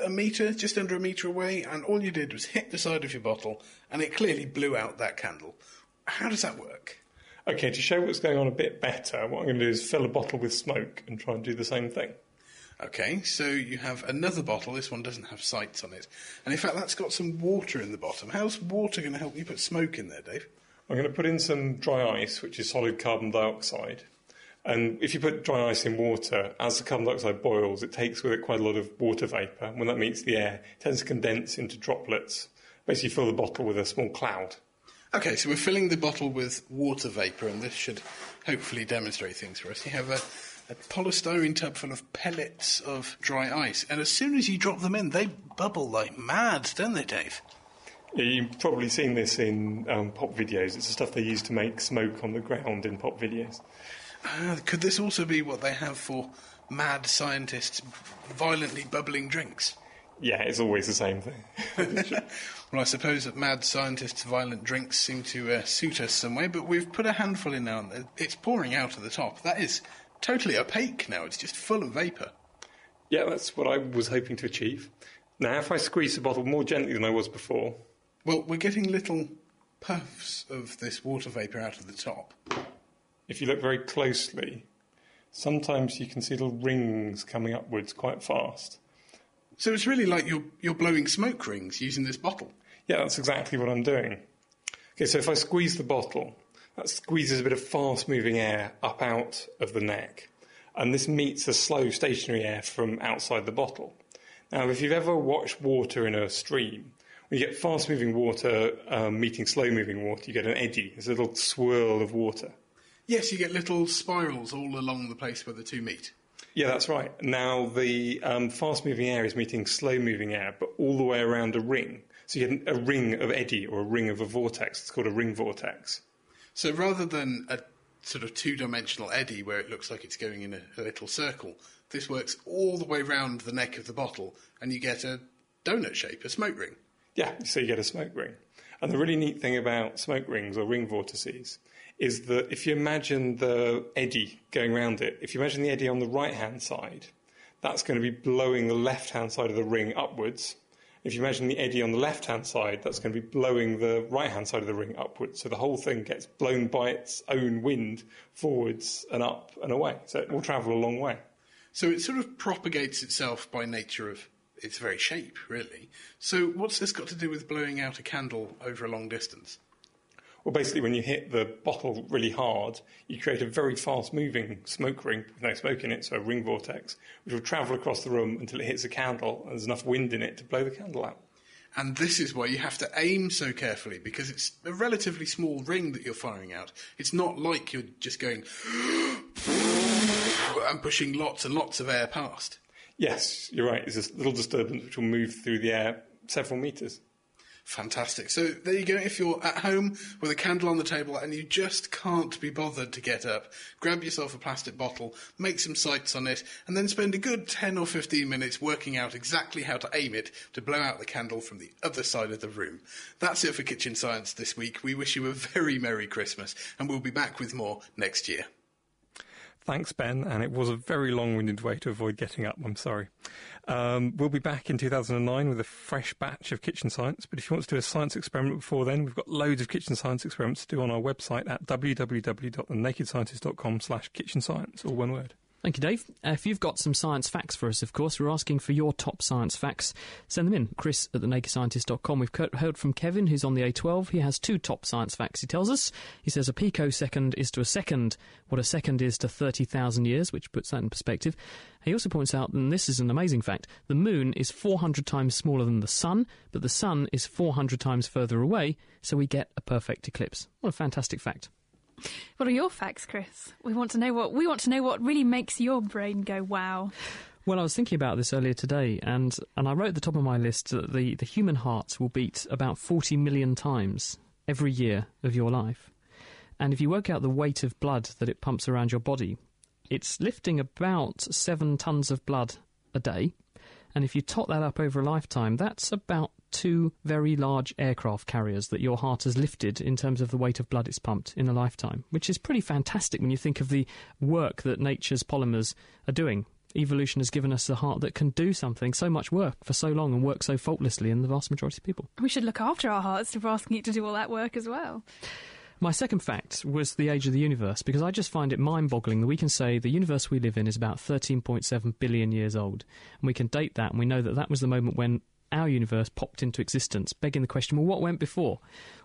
a meter, just under a meter away, and all you did was hit the side of your bottle, and it clearly blew out that candle. How does that work? Okay, to show what's going on a bit better, what I'm going to do is fill a bottle with smoke and try and do the same thing. Okay, so you have another bottle. This one doesn't have sights on it, and in fact, that's got some water in the bottom. How's water going to help you put smoke in there, Dave? I'm going to put in some dry ice, which is solid carbon dioxide. And if you put dry ice in water, as the carbon dioxide boils, it takes with it quite a lot of water vapour. When that meets the air, it tends to condense into droplets. Basically, fill the bottle with a small cloud. Okay, so we're filling the bottle with water vapour, and this should hopefully demonstrate things for us. You have a, a polystyrene tub full of pellets of dry ice, and as soon as you drop them in, they bubble like mad, don't they, Dave? Yeah, You've probably seen this in um, pop videos. It's the stuff they use to make smoke on the ground in pop videos. Uh, could this also be what they have for mad scientists violently bubbling drinks? Yeah, it's always the same thing. Well, I suppose that mad scientists' violent drinks seem to uh, suit us some way, but we've put a handful in now, and it's pouring out of the top. That is totally opaque now. It's just full of vapour. yeah, that's what I was hoping to achieve. Now, if I squeeze the bottle more gently than I was before, Well, we're getting little puffs of this water vapour out of the top. if you look very closely, sometimes you can see little rings coming upwards quite fast. So it's really like you're, you're blowing smoke rings using this bottle. Yeah, that's exactly what I'm doing. Okay, so if I squeeze the bottle, that squeezes a bit of fast moving air up out of the neck. And this meets the slow stationary air from outside the bottle. Now, if you've ever watched water in a stream, when you get fast moving water um, meeting slow moving water, you get an eddy. There's a little swirl of water. Yes, you get little spirals all along the place where the two meet. Yeah, that's right. Now, the um, fast moving air is meeting slow moving air, but all the way around a ring. So you get a ring of eddy or a ring of a vortex. It's called a ring vortex. So rather than a sort of two dimensional eddy where it looks like it's going in a, a little circle, this works all the way round the neck of the bottle and you get a donut shape, a smoke ring. Yeah, so you get a smoke ring. And the really neat thing about smoke rings or ring vortices is that if you imagine the eddy going around it, if you imagine the eddy on the right hand side, that's going to be blowing the left hand side of the ring upwards. If you imagine the eddy on the left hand side, that's going to be blowing the right hand side of the ring upwards. So the whole thing gets blown by its own wind forwards and up and away. So it will travel a long way. So it sort of propagates itself by nature of its very shape, really. So what's this got to do with blowing out a candle over a long distance? Well, basically, when you hit the bottle really hard, you create a very fast moving smoke ring with no smoke in it, so a ring vortex, which will travel across the room until it hits a candle and there's enough wind in it to blow the candle out. And this is why you have to aim so carefully because it's a relatively small ring that you're firing out. It's not like you're just going and pushing lots and lots of air past. Yes, you're right. It's a little disturbance which will move through the air several metres. Fantastic. So there you go. If you're at home with a candle on the table and you just can't be bothered to get up, grab yourself a plastic bottle, make some sights on it, and then spend a good 10 or 15 minutes working out exactly how to aim it to blow out the candle from the other side of the room. That's it for Kitchen Science this week. We wish you a very Merry Christmas, and we'll be back with more next year. Thanks, Ben, and it was a very long winded way to avoid getting up. I'm sorry. Um, we'll be back in 2009 with a fresh batch of kitchen science, but if you want to do a science experiment before then, we've got loads of kitchen science experiments to do on our website at www.thenakedscientist.com slash kitchen science, all one word. Thank you, Dave. Uh, if you've got some science facts for us, of course, we're asking for your top science facts. Send them in. Chris at thenakedscientist.com. We've heard from Kevin, who's on the A12. He has two top science facts he tells us. He says a picosecond is to a second what a second is to 30,000 years, which puts that in perspective. He also points out, and this is an amazing fact, the moon is 400 times smaller than the sun, but the sun is 400 times further away, so we get a perfect eclipse. What a fantastic fact. What are your facts, Chris? We want to know what we want to know what really makes your brain go wow. Well, I was thinking about this earlier today, and, and I wrote at the top of my list that the, the human heart will beat about 40 million times every year of your life. And if you work out the weight of blood that it pumps around your body, it's lifting about seven tons of blood a day. And if you tot that up over a lifetime, that's about two very large aircraft carriers that your heart has lifted in terms of the weight of blood it's pumped in a lifetime, which is pretty fantastic when you think of the work that nature's polymers are doing evolution has given us a heart that can do something, so much work for so long and work so faultlessly in the vast majority of people. We should look after our hearts if we're asking it to do all that work as well. My second fact was the age of the universe, because I just find it mind boggling that we can say the universe we live in is about 13.7 billion years old. And we can date that, and we know that that was the moment when our universe popped into existence, begging the question: Well, what went before?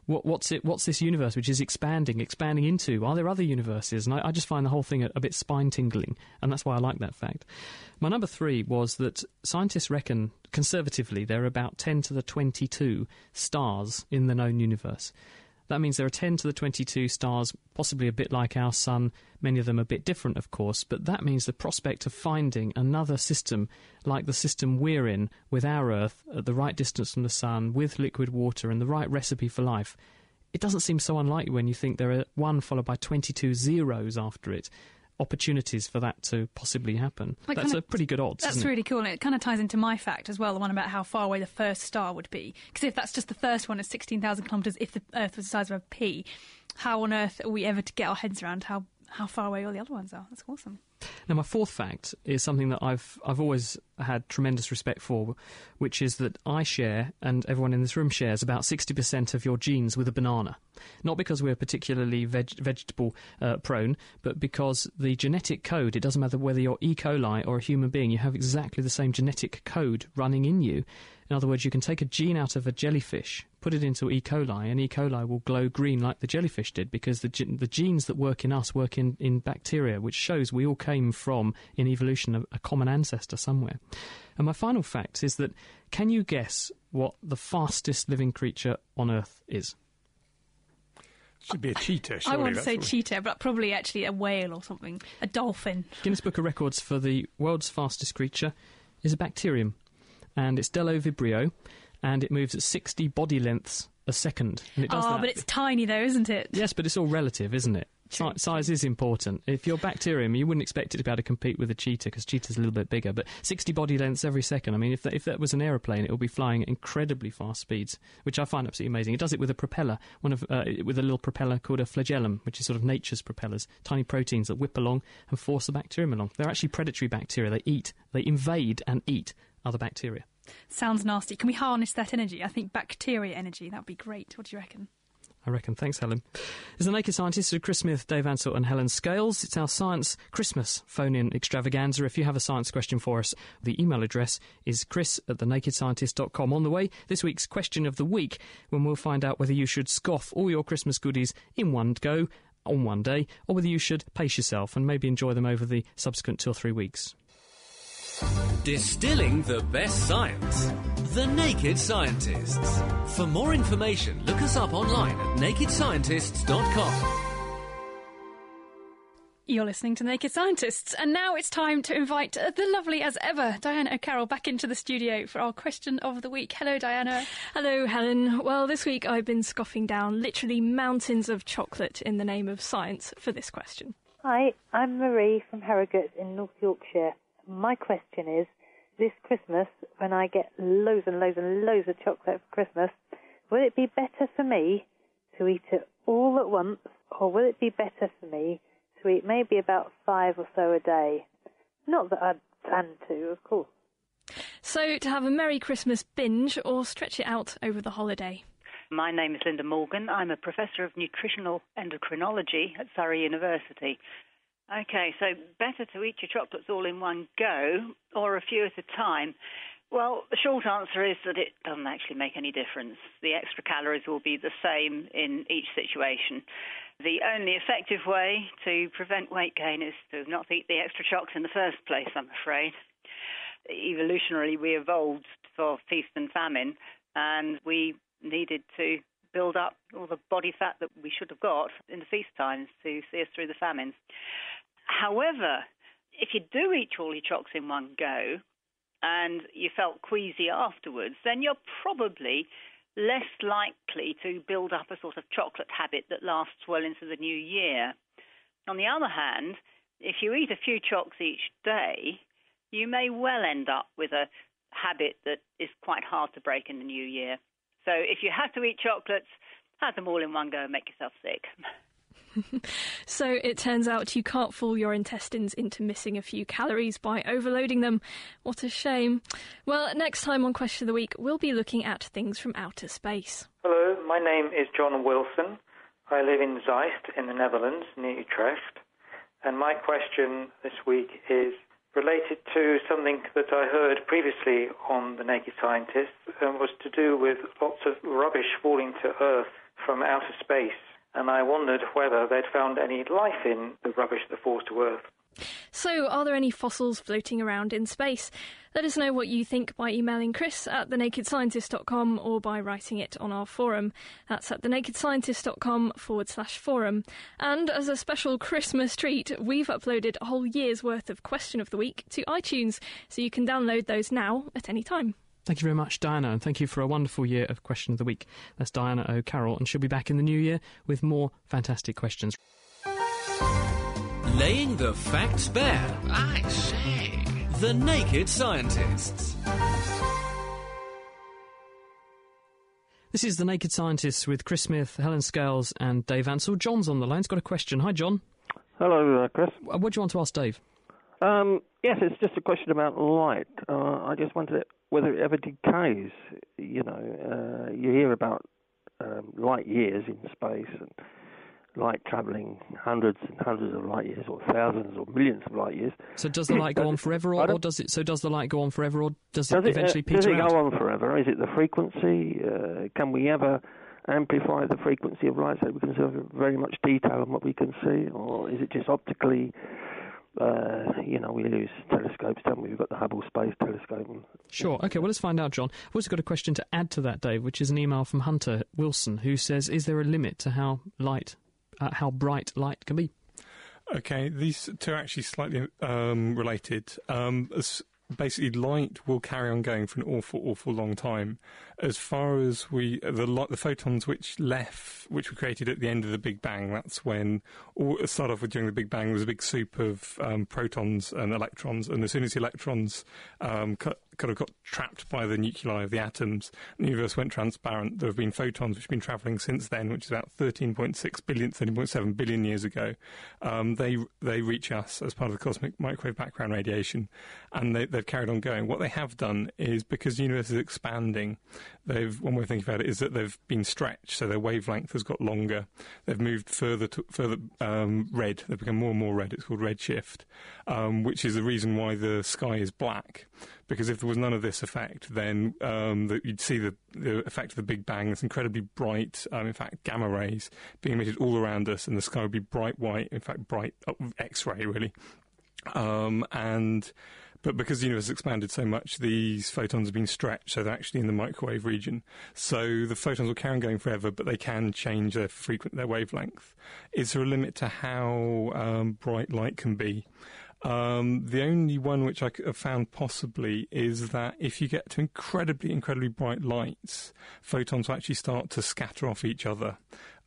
What, what's it? What's this universe which is expanding, expanding into? Are there other universes? And I, I just find the whole thing a, a bit spine tingling, and that's why I like that fact. My number three was that scientists reckon, conservatively, there are about ten to the twenty-two stars in the known universe. That means there are 10 to the 22 stars, possibly a bit like our Sun, many of them a bit different, of course, but that means the prospect of finding another system like the system we're in, with our Earth at the right distance from the Sun, with liquid water and the right recipe for life, it doesn't seem so unlikely when you think there are one followed by 22 zeros after it opportunities for that to possibly happen. Like that's kinda- a pretty good odds. That's really cool, and it kind of ties into my fact as well, the one about how far away the first star would be. Because if that's just the first one at 16,000 kilometres, if the Earth was the size of a pea, how on earth are we ever to get our heads around how, how far away all the other ones are? That's awesome. Now, my fourth fact is something that I've I've always had tremendous respect for, which is that I share and everyone in this room shares about sixty percent of your genes with a banana. Not because we're particularly veg- vegetable uh, prone, but because the genetic code. It doesn't matter whether you're E. coli or a human being. You have exactly the same genetic code running in you. In other words, you can take a gene out of a jellyfish, put it into E. coli, and E. coli will glow green like the jellyfish did because the, ge- the genes that work in us work in, in bacteria, which shows we all came from, in evolution, a, a common ancestor somewhere. And my final fact is that can you guess what the fastest living creature on Earth is? Should be a cheetah, I surely. want to say cheetah, but probably actually a whale or something. A dolphin. Guinness Book of Records for the world's fastest creature is a bacterium, and it's Bdellovibrio, and it moves at 60 body lengths a second. And it does Oh, that. but it's tiny though, isn't it? Yes, but it's all relative, isn't it? Si- size is important. If you're bacterium, you wouldn't expect it to be able to compete with a cheetah because cheetah's a little bit bigger. But 60 body lengths every second. I mean, if that, if that was an aeroplane, it would be flying at incredibly fast speeds, which I find absolutely amazing. It does it with a propeller, one of uh, with a little propeller called a flagellum, which is sort of nature's propellers, tiny proteins that whip along and force the bacterium along. They're actually predatory bacteria. They eat, they invade and eat other bacteria. Sounds nasty. Can we harness that energy? I think bacteria energy. That would be great. What do you reckon? I reckon. Thanks, Helen. It's the Naked Scientists of Chris Smith, Dave Ansell, and Helen Scales. It's our Science Christmas phone in extravaganza. If you have a science question for us, the email address is chris at thenakedscientist.com. On the way, this week's question of the week, when we'll find out whether you should scoff all your Christmas goodies in one go on one day, or whether you should pace yourself and maybe enjoy them over the subsequent two or three weeks. Distilling the best science. The Naked Scientists. For more information, look us up online at nakedscientists.com. You're listening to Naked Scientists, and now it's time to invite the lovely as ever Diana O'Carroll back into the studio for our question of the week. Hello, Diana. Hello, Helen. Well, this week I've been scoffing down literally mountains of chocolate in the name of science for this question. Hi, I'm Marie from Harrogate in North Yorkshire. My question is this Christmas, when I get loads and loads and loads of chocolate for Christmas, will it be better for me to eat it all at once, or will it be better for me to eat maybe about five or so a day? Not that I'd plan to, of course. So, to have a Merry Christmas binge or stretch it out over the holiday. My name is Linda Morgan. I'm a professor of nutritional endocrinology at Surrey University. Okay, so better to eat your chocolates all in one go or a few at a time. Well, the short answer is that it doesn't actually make any difference. The extra calories will be the same in each situation. The only effective way to prevent weight gain is to not eat the extra chocolates in the first place, I'm afraid. Evolutionarily, we evolved for feast and famine, and we needed to build up all the body fat that we should have got in the feast times to see us through the famines. However, if you do eat all your chocolates in one go and you felt queasy afterwards, then you're probably less likely to build up a sort of chocolate habit that lasts well into the new year. On the other hand, if you eat a few chocolates each day, you may well end up with a habit that is quite hard to break in the new year. So if you have to eat chocolates, have them all in one go and make yourself sick. so it turns out you can't fool your intestines into missing a few calories by overloading them. What a shame. Well, next time on Question of the Week, we'll be looking at things from outer space. Hello, my name is John Wilson. I live in Zeist in the Netherlands, near Utrecht. And my question this week is related to something that I heard previously on The Naked Scientist and was to do with lots of rubbish falling to Earth from outer space. And I wondered whether they'd found any life in the rubbish that falls to Earth. So, are there any fossils floating around in space? Let us know what you think by emailing chris at thenakedscientist.com or by writing it on our forum. That's at thenakedscientist.com forward slash forum. And as a special Christmas treat, we've uploaded a whole year's worth of Question of the Week to iTunes, so you can download those now at any time. Thank you very much, Diana, and thank you for a wonderful year of Question of the Week. That's Diana O'Carroll, and she'll be back in the new year with more fantastic questions. Laying the facts bare. I say. The Naked Scientists. This is The Naked Scientists with Chris Smith, Helen Scales, and Dave Ansell. John's on the line. He's got a question. Hi, John. Hello, uh, Chris. What do you want to ask Dave? Um, yes, it's just a question about light. Uh, I just wondered whether it ever decays. You know, uh, you hear about um, light years in space and light travelling hundreds and hundreds of light years, or thousands or millions of light years. So does the light go on forever, or, or, does it? So does the light go on forever, or does, does it, eventually uh, peter Does it out? go on forever? Is it the frequency? Uh, can we ever amplify the frequency of light so we can see very much detail on what we can see, or is it just optically? Uh, you know, we use telescopes, don't we? We've got the Hubble Space Telescope. And, sure. Okay, well, let's find out, John. I've also got a question to add to that, Dave, which is an email from Hunter Wilson, who says, Is there a limit to how light uh, how bright light can be. Okay, these two are actually slightly um, related. Um, basically, light will carry on going for an awful, awful long time. As far as we, the the photons which left, which were created at the end of the Big Bang, that's when, all start off with during the Big Bang, there was a big soup of um, protons and electrons, and as soon as the electrons um, cut, kind of got trapped by the nuclei of the atoms. The universe went transparent. There have been photons which have been travelling since then, which is about 13.6 billion, 13.7 billion years ago. Um, they they reach us as part of the cosmic microwave background radiation, and they, have carried on going. What they have done is because the universe is expanding, they've one way of thinking about it is that they've been stretched, so their wavelength has got longer. They've moved further to, further um, red. They've become more and more red. It's called redshift, um, which is the reason why the sky is black because if there was none of this effect, then um, the, you'd see the, the, effect of the Big Bang. It's incredibly bright, um, in fact, gamma rays being emitted all around us, and the sky would be bright white, in fact, bright uh, X-ray, really. Um, and but because the universe has expanded so much, these photons have been stretched, so they're actually in the microwave region. So the photons will carry on going forever, but they can change their frequent their wavelength. Is there a limit to how um, bright light can be? Um, the only one which I have found possibly is that if you get to incredibly, incredibly bright lights, photons will actually start to scatter off each other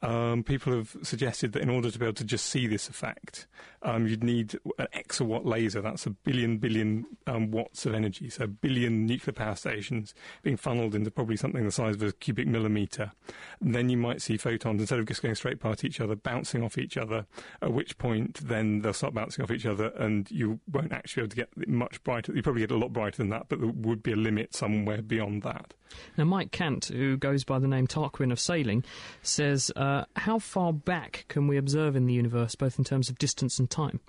um, people have suggested that in order to be able to just see this effect, um, you'd need an exawatt laser. That's a billion billion um, watts of energy, so a billion nuclear power stations being funneled into probably something the size of a cubic millimetre. And then you might see photons instead of just going straight past each other, bouncing off each other. At which point, then they'll start bouncing off each other, and you won't actually be able to get much brighter. You probably get a lot brighter than that, but there would be a limit somewhere beyond that. Now, Mike Kant, who goes by the name Tarquin of Sailing, says. Uh, how far back can we observe in the universe, both in terms of distance and time?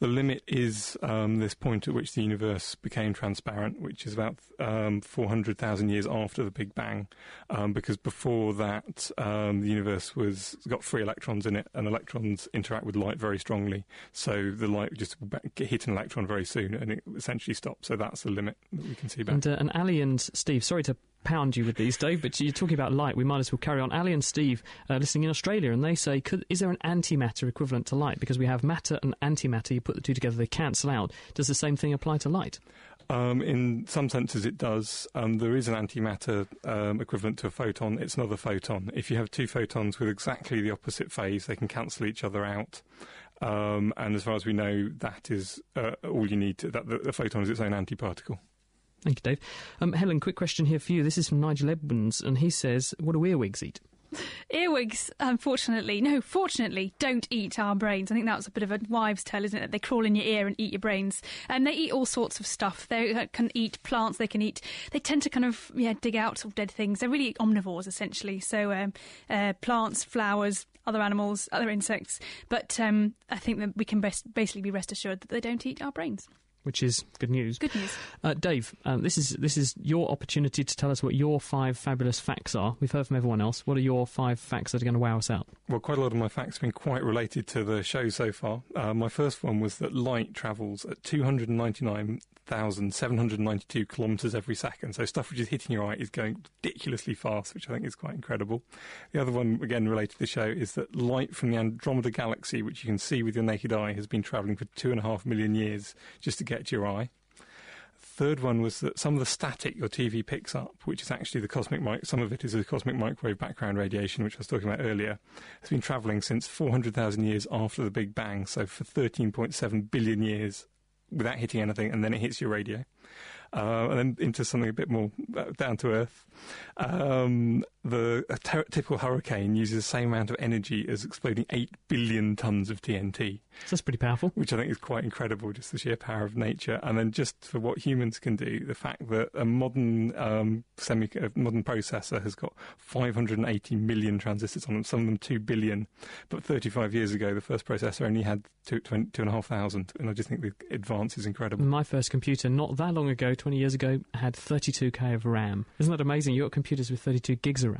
The limit is um, this point at which the universe became transparent, which is about um, 400,000 years after the Big Bang, um, because before that um, the universe was got free electrons in it, and electrons interact with light very strongly. So the light just hit an electron very soon, and it essentially stops. So that's the limit that we can see back. And, uh, and Ali and Steve, sorry to pound you with these, Dave, but you're talking about light. We might as well carry on. Ali and Steve uh, listening in Australia, and they say, could, is there an antimatter equivalent to light? Because we have matter and antimatter. You put the two together, they cancel out. Does the same thing apply to light? Um, in some senses, it does. Um, there is an antimatter um, equivalent to a photon. It's another photon. If you have two photons with exactly the opposite phase, they can cancel each other out. Um, and as far as we know, that is uh, all you need. To, that the, the photon is its own antiparticle. Thank you, Dave. Um, Helen, quick question here for you. This is from Nigel Edmonds, and he says, What do earwigs eat? Earwigs, unfortunately, no, fortunately, don't eat our brains. I think that was a bit of a wives' tale, isn't it? They crawl in your ear and eat your brains. And they eat all sorts of stuff. They uh, can eat plants, they can eat, they tend to kind of, yeah, dig out sort of dead things. They're really omnivores, essentially. So, um, uh, plants, flowers, other animals, other insects. But um, I think that we can best, basically be rest assured that they don't eat our brains which is good news. Good news. Uh, Dave, um, this is this is your opportunity to tell us what your five fabulous facts are. We've heard from everyone else. What are your five facts that are going to wow us out? Well, quite a lot of my facts have been quite related to the show so far. Uh, my first one was that light travels at two hundred and ninety nine thousand seven hundred ninety two kilometres every second. So stuff which is hitting your eye is going ridiculously fast, which I think is quite incredible. The other one, again related to the show, is that light from the Andromeda Galaxy, which you can see with your naked eye, has been travelling for two and a half million years just to get your eye. Third one was that some of the static your TV picks up, which is actually the cosmic mic, some of it is the cosmic microwave background radiation, which I was talking about earlier, has been travelling since 400,000 years after the Big Bang, so for 13.7 billion years without hitting anything, and then it hits your radio. Uh, and then into something a bit more uh, down to earth. Um, the ter- typical hurricane uses the same amount of energy as exploding 8 billion tons of TNT. So that's pretty powerful. Which I think is quite incredible, just the sheer power of nature. And then just for what humans can do, the fact that a modern um, semi a modern processor has got 580 million transistors on them, some of them 2 billion. But 35 years ago, the first processor only had two, two, two and a half thousand. And I just think the advance is incredible. My first computer, not that long ago, 20 years ago, had 32k of RAM. Isn't that amazing? You've got computers with 32 gigs of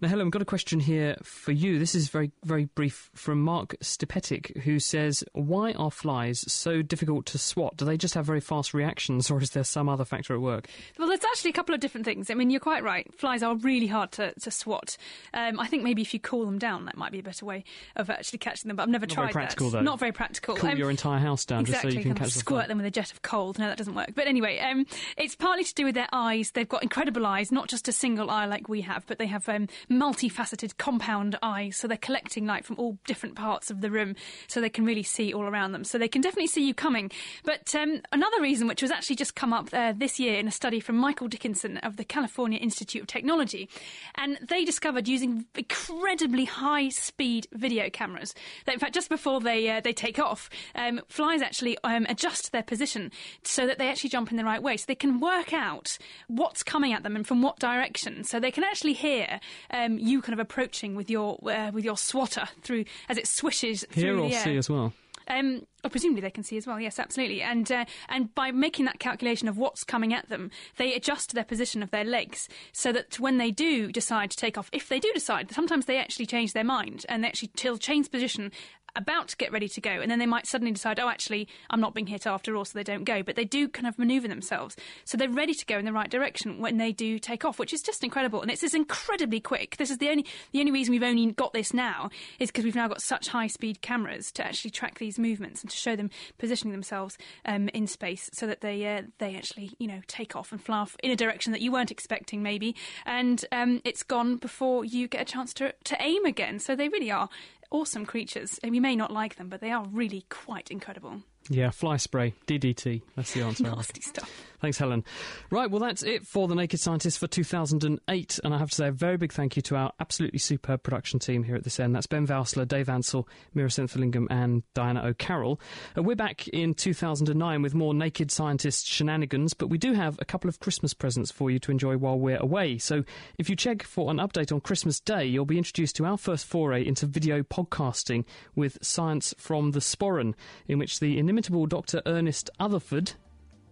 Now, Helen, I've got a question here for you. This is very, very brief from Mark Stipetic, who says, Why are flies so difficult to swat? Do they just have very fast reactions, or is there some other factor at work? Well, there's actually a couple of different things. I mean, you're quite right. Flies are really hard to, to swat. Um, I think maybe if you cool them down, that might be a better way of actually catching them, but I've never Not tried very practical, that. Though. Not very practical. Cool Um, your entire house down exactly, just so you can catch the squirt them with a jet of cold. No, that doesn't work. But anyway, um, it's partly to do with their eyes. They've got incredible eyes, not just a single eye like we have, but they have um, multifaceted compound eyes. So they're collecting light from all different parts of the room, so they can really see all around them. So they can definitely see you coming. But um, another reason, which was actually just come up uh, this year in a study from Michael Dickinson of the California Institute of Technology, and they discovered using incredibly high speed video cameras that, in fact, just before they uh, they take off, um, flies actually um, adjust their position so that they actually jump in the right way, so they can work out what's coming at them and from what direction. So they can actually hear um, you kind of approaching with your uh, with your swatter through as it swishes Hear through or the air. see as well? Um, oh, presumably they can see as well. Yes, absolutely. And uh, and by making that calculation of what's coming at them, they adjust their position of their legs so that when they do decide to take off, if they do decide, sometimes they actually change their mind and they actually till change position about to get ready to go, and then they might suddenly decide, oh, actually, I'm not being hit after all, so they don't go. But they do kind of manoeuvre themselves, so they're ready to go in the right direction when they do take off, which is just incredible. And it's, it's incredibly quick. This is the only the only reason we've only got this now is because we've now got such high speed cameras to actually track these movements and to show them positioning themselves um, in space, so that they uh, they actually you know take off and fly off in a direction that you weren't expecting maybe, and um, it's gone before you get a chance to to aim again. So they really are awesome creatures. And you may not like them, but they are really quite incredible. Yeah, fly spray, DDT. That's the answer. Nasty stuff. Thanks, Helen. Right, well, that's it for The Naked Scientist for 2008. And I have to say a very big thank you to our absolutely superb production team here at this end. That's Ben Valsler, Dave Ansell, Meera Senthilingam, and Diana O'Carroll. Uh, we're back in 2009 with more Naked Scientist shenanigans, but we do have a couple of Christmas presents for you to enjoy while we're away. So if you check for an update on Christmas Day, you'll be introduced to our first foray into video podcasting with Science from the Sporran, in which the inimitable Dr. Ernest Otherford,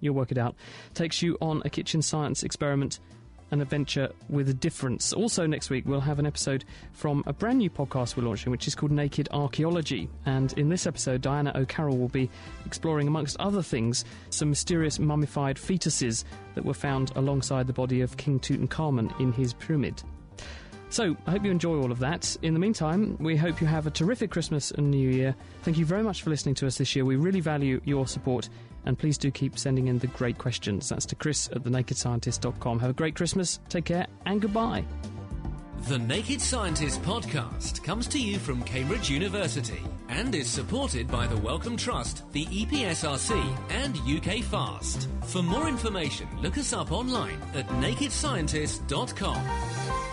you'll work it out, takes you on a kitchen science experiment an adventure with a difference. Also, next week, we'll have an episode from a brand new podcast we're launching, which is called Naked Archaeology. And in this episode, Diana O'Carroll will be exploring, amongst other things, some mysterious mummified fetuses that were found alongside the body of King Tutankhamun in his pyramid. So, I hope you enjoy all of that. In the meantime, we hope you have a terrific Christmas and New Year. Thank you very much for listening to us this year. We really value your support and please do keep sending in the great questions. That's to chris at thenakedscientist.com. Have a great Christmas, take care, and goodbye. The Naked Scientist podcast comes to you from Cambridge University and is supported by the Wellcome Trust, the EPSRC, and UK Fast. For more information, look us up online at nakedscientist.com.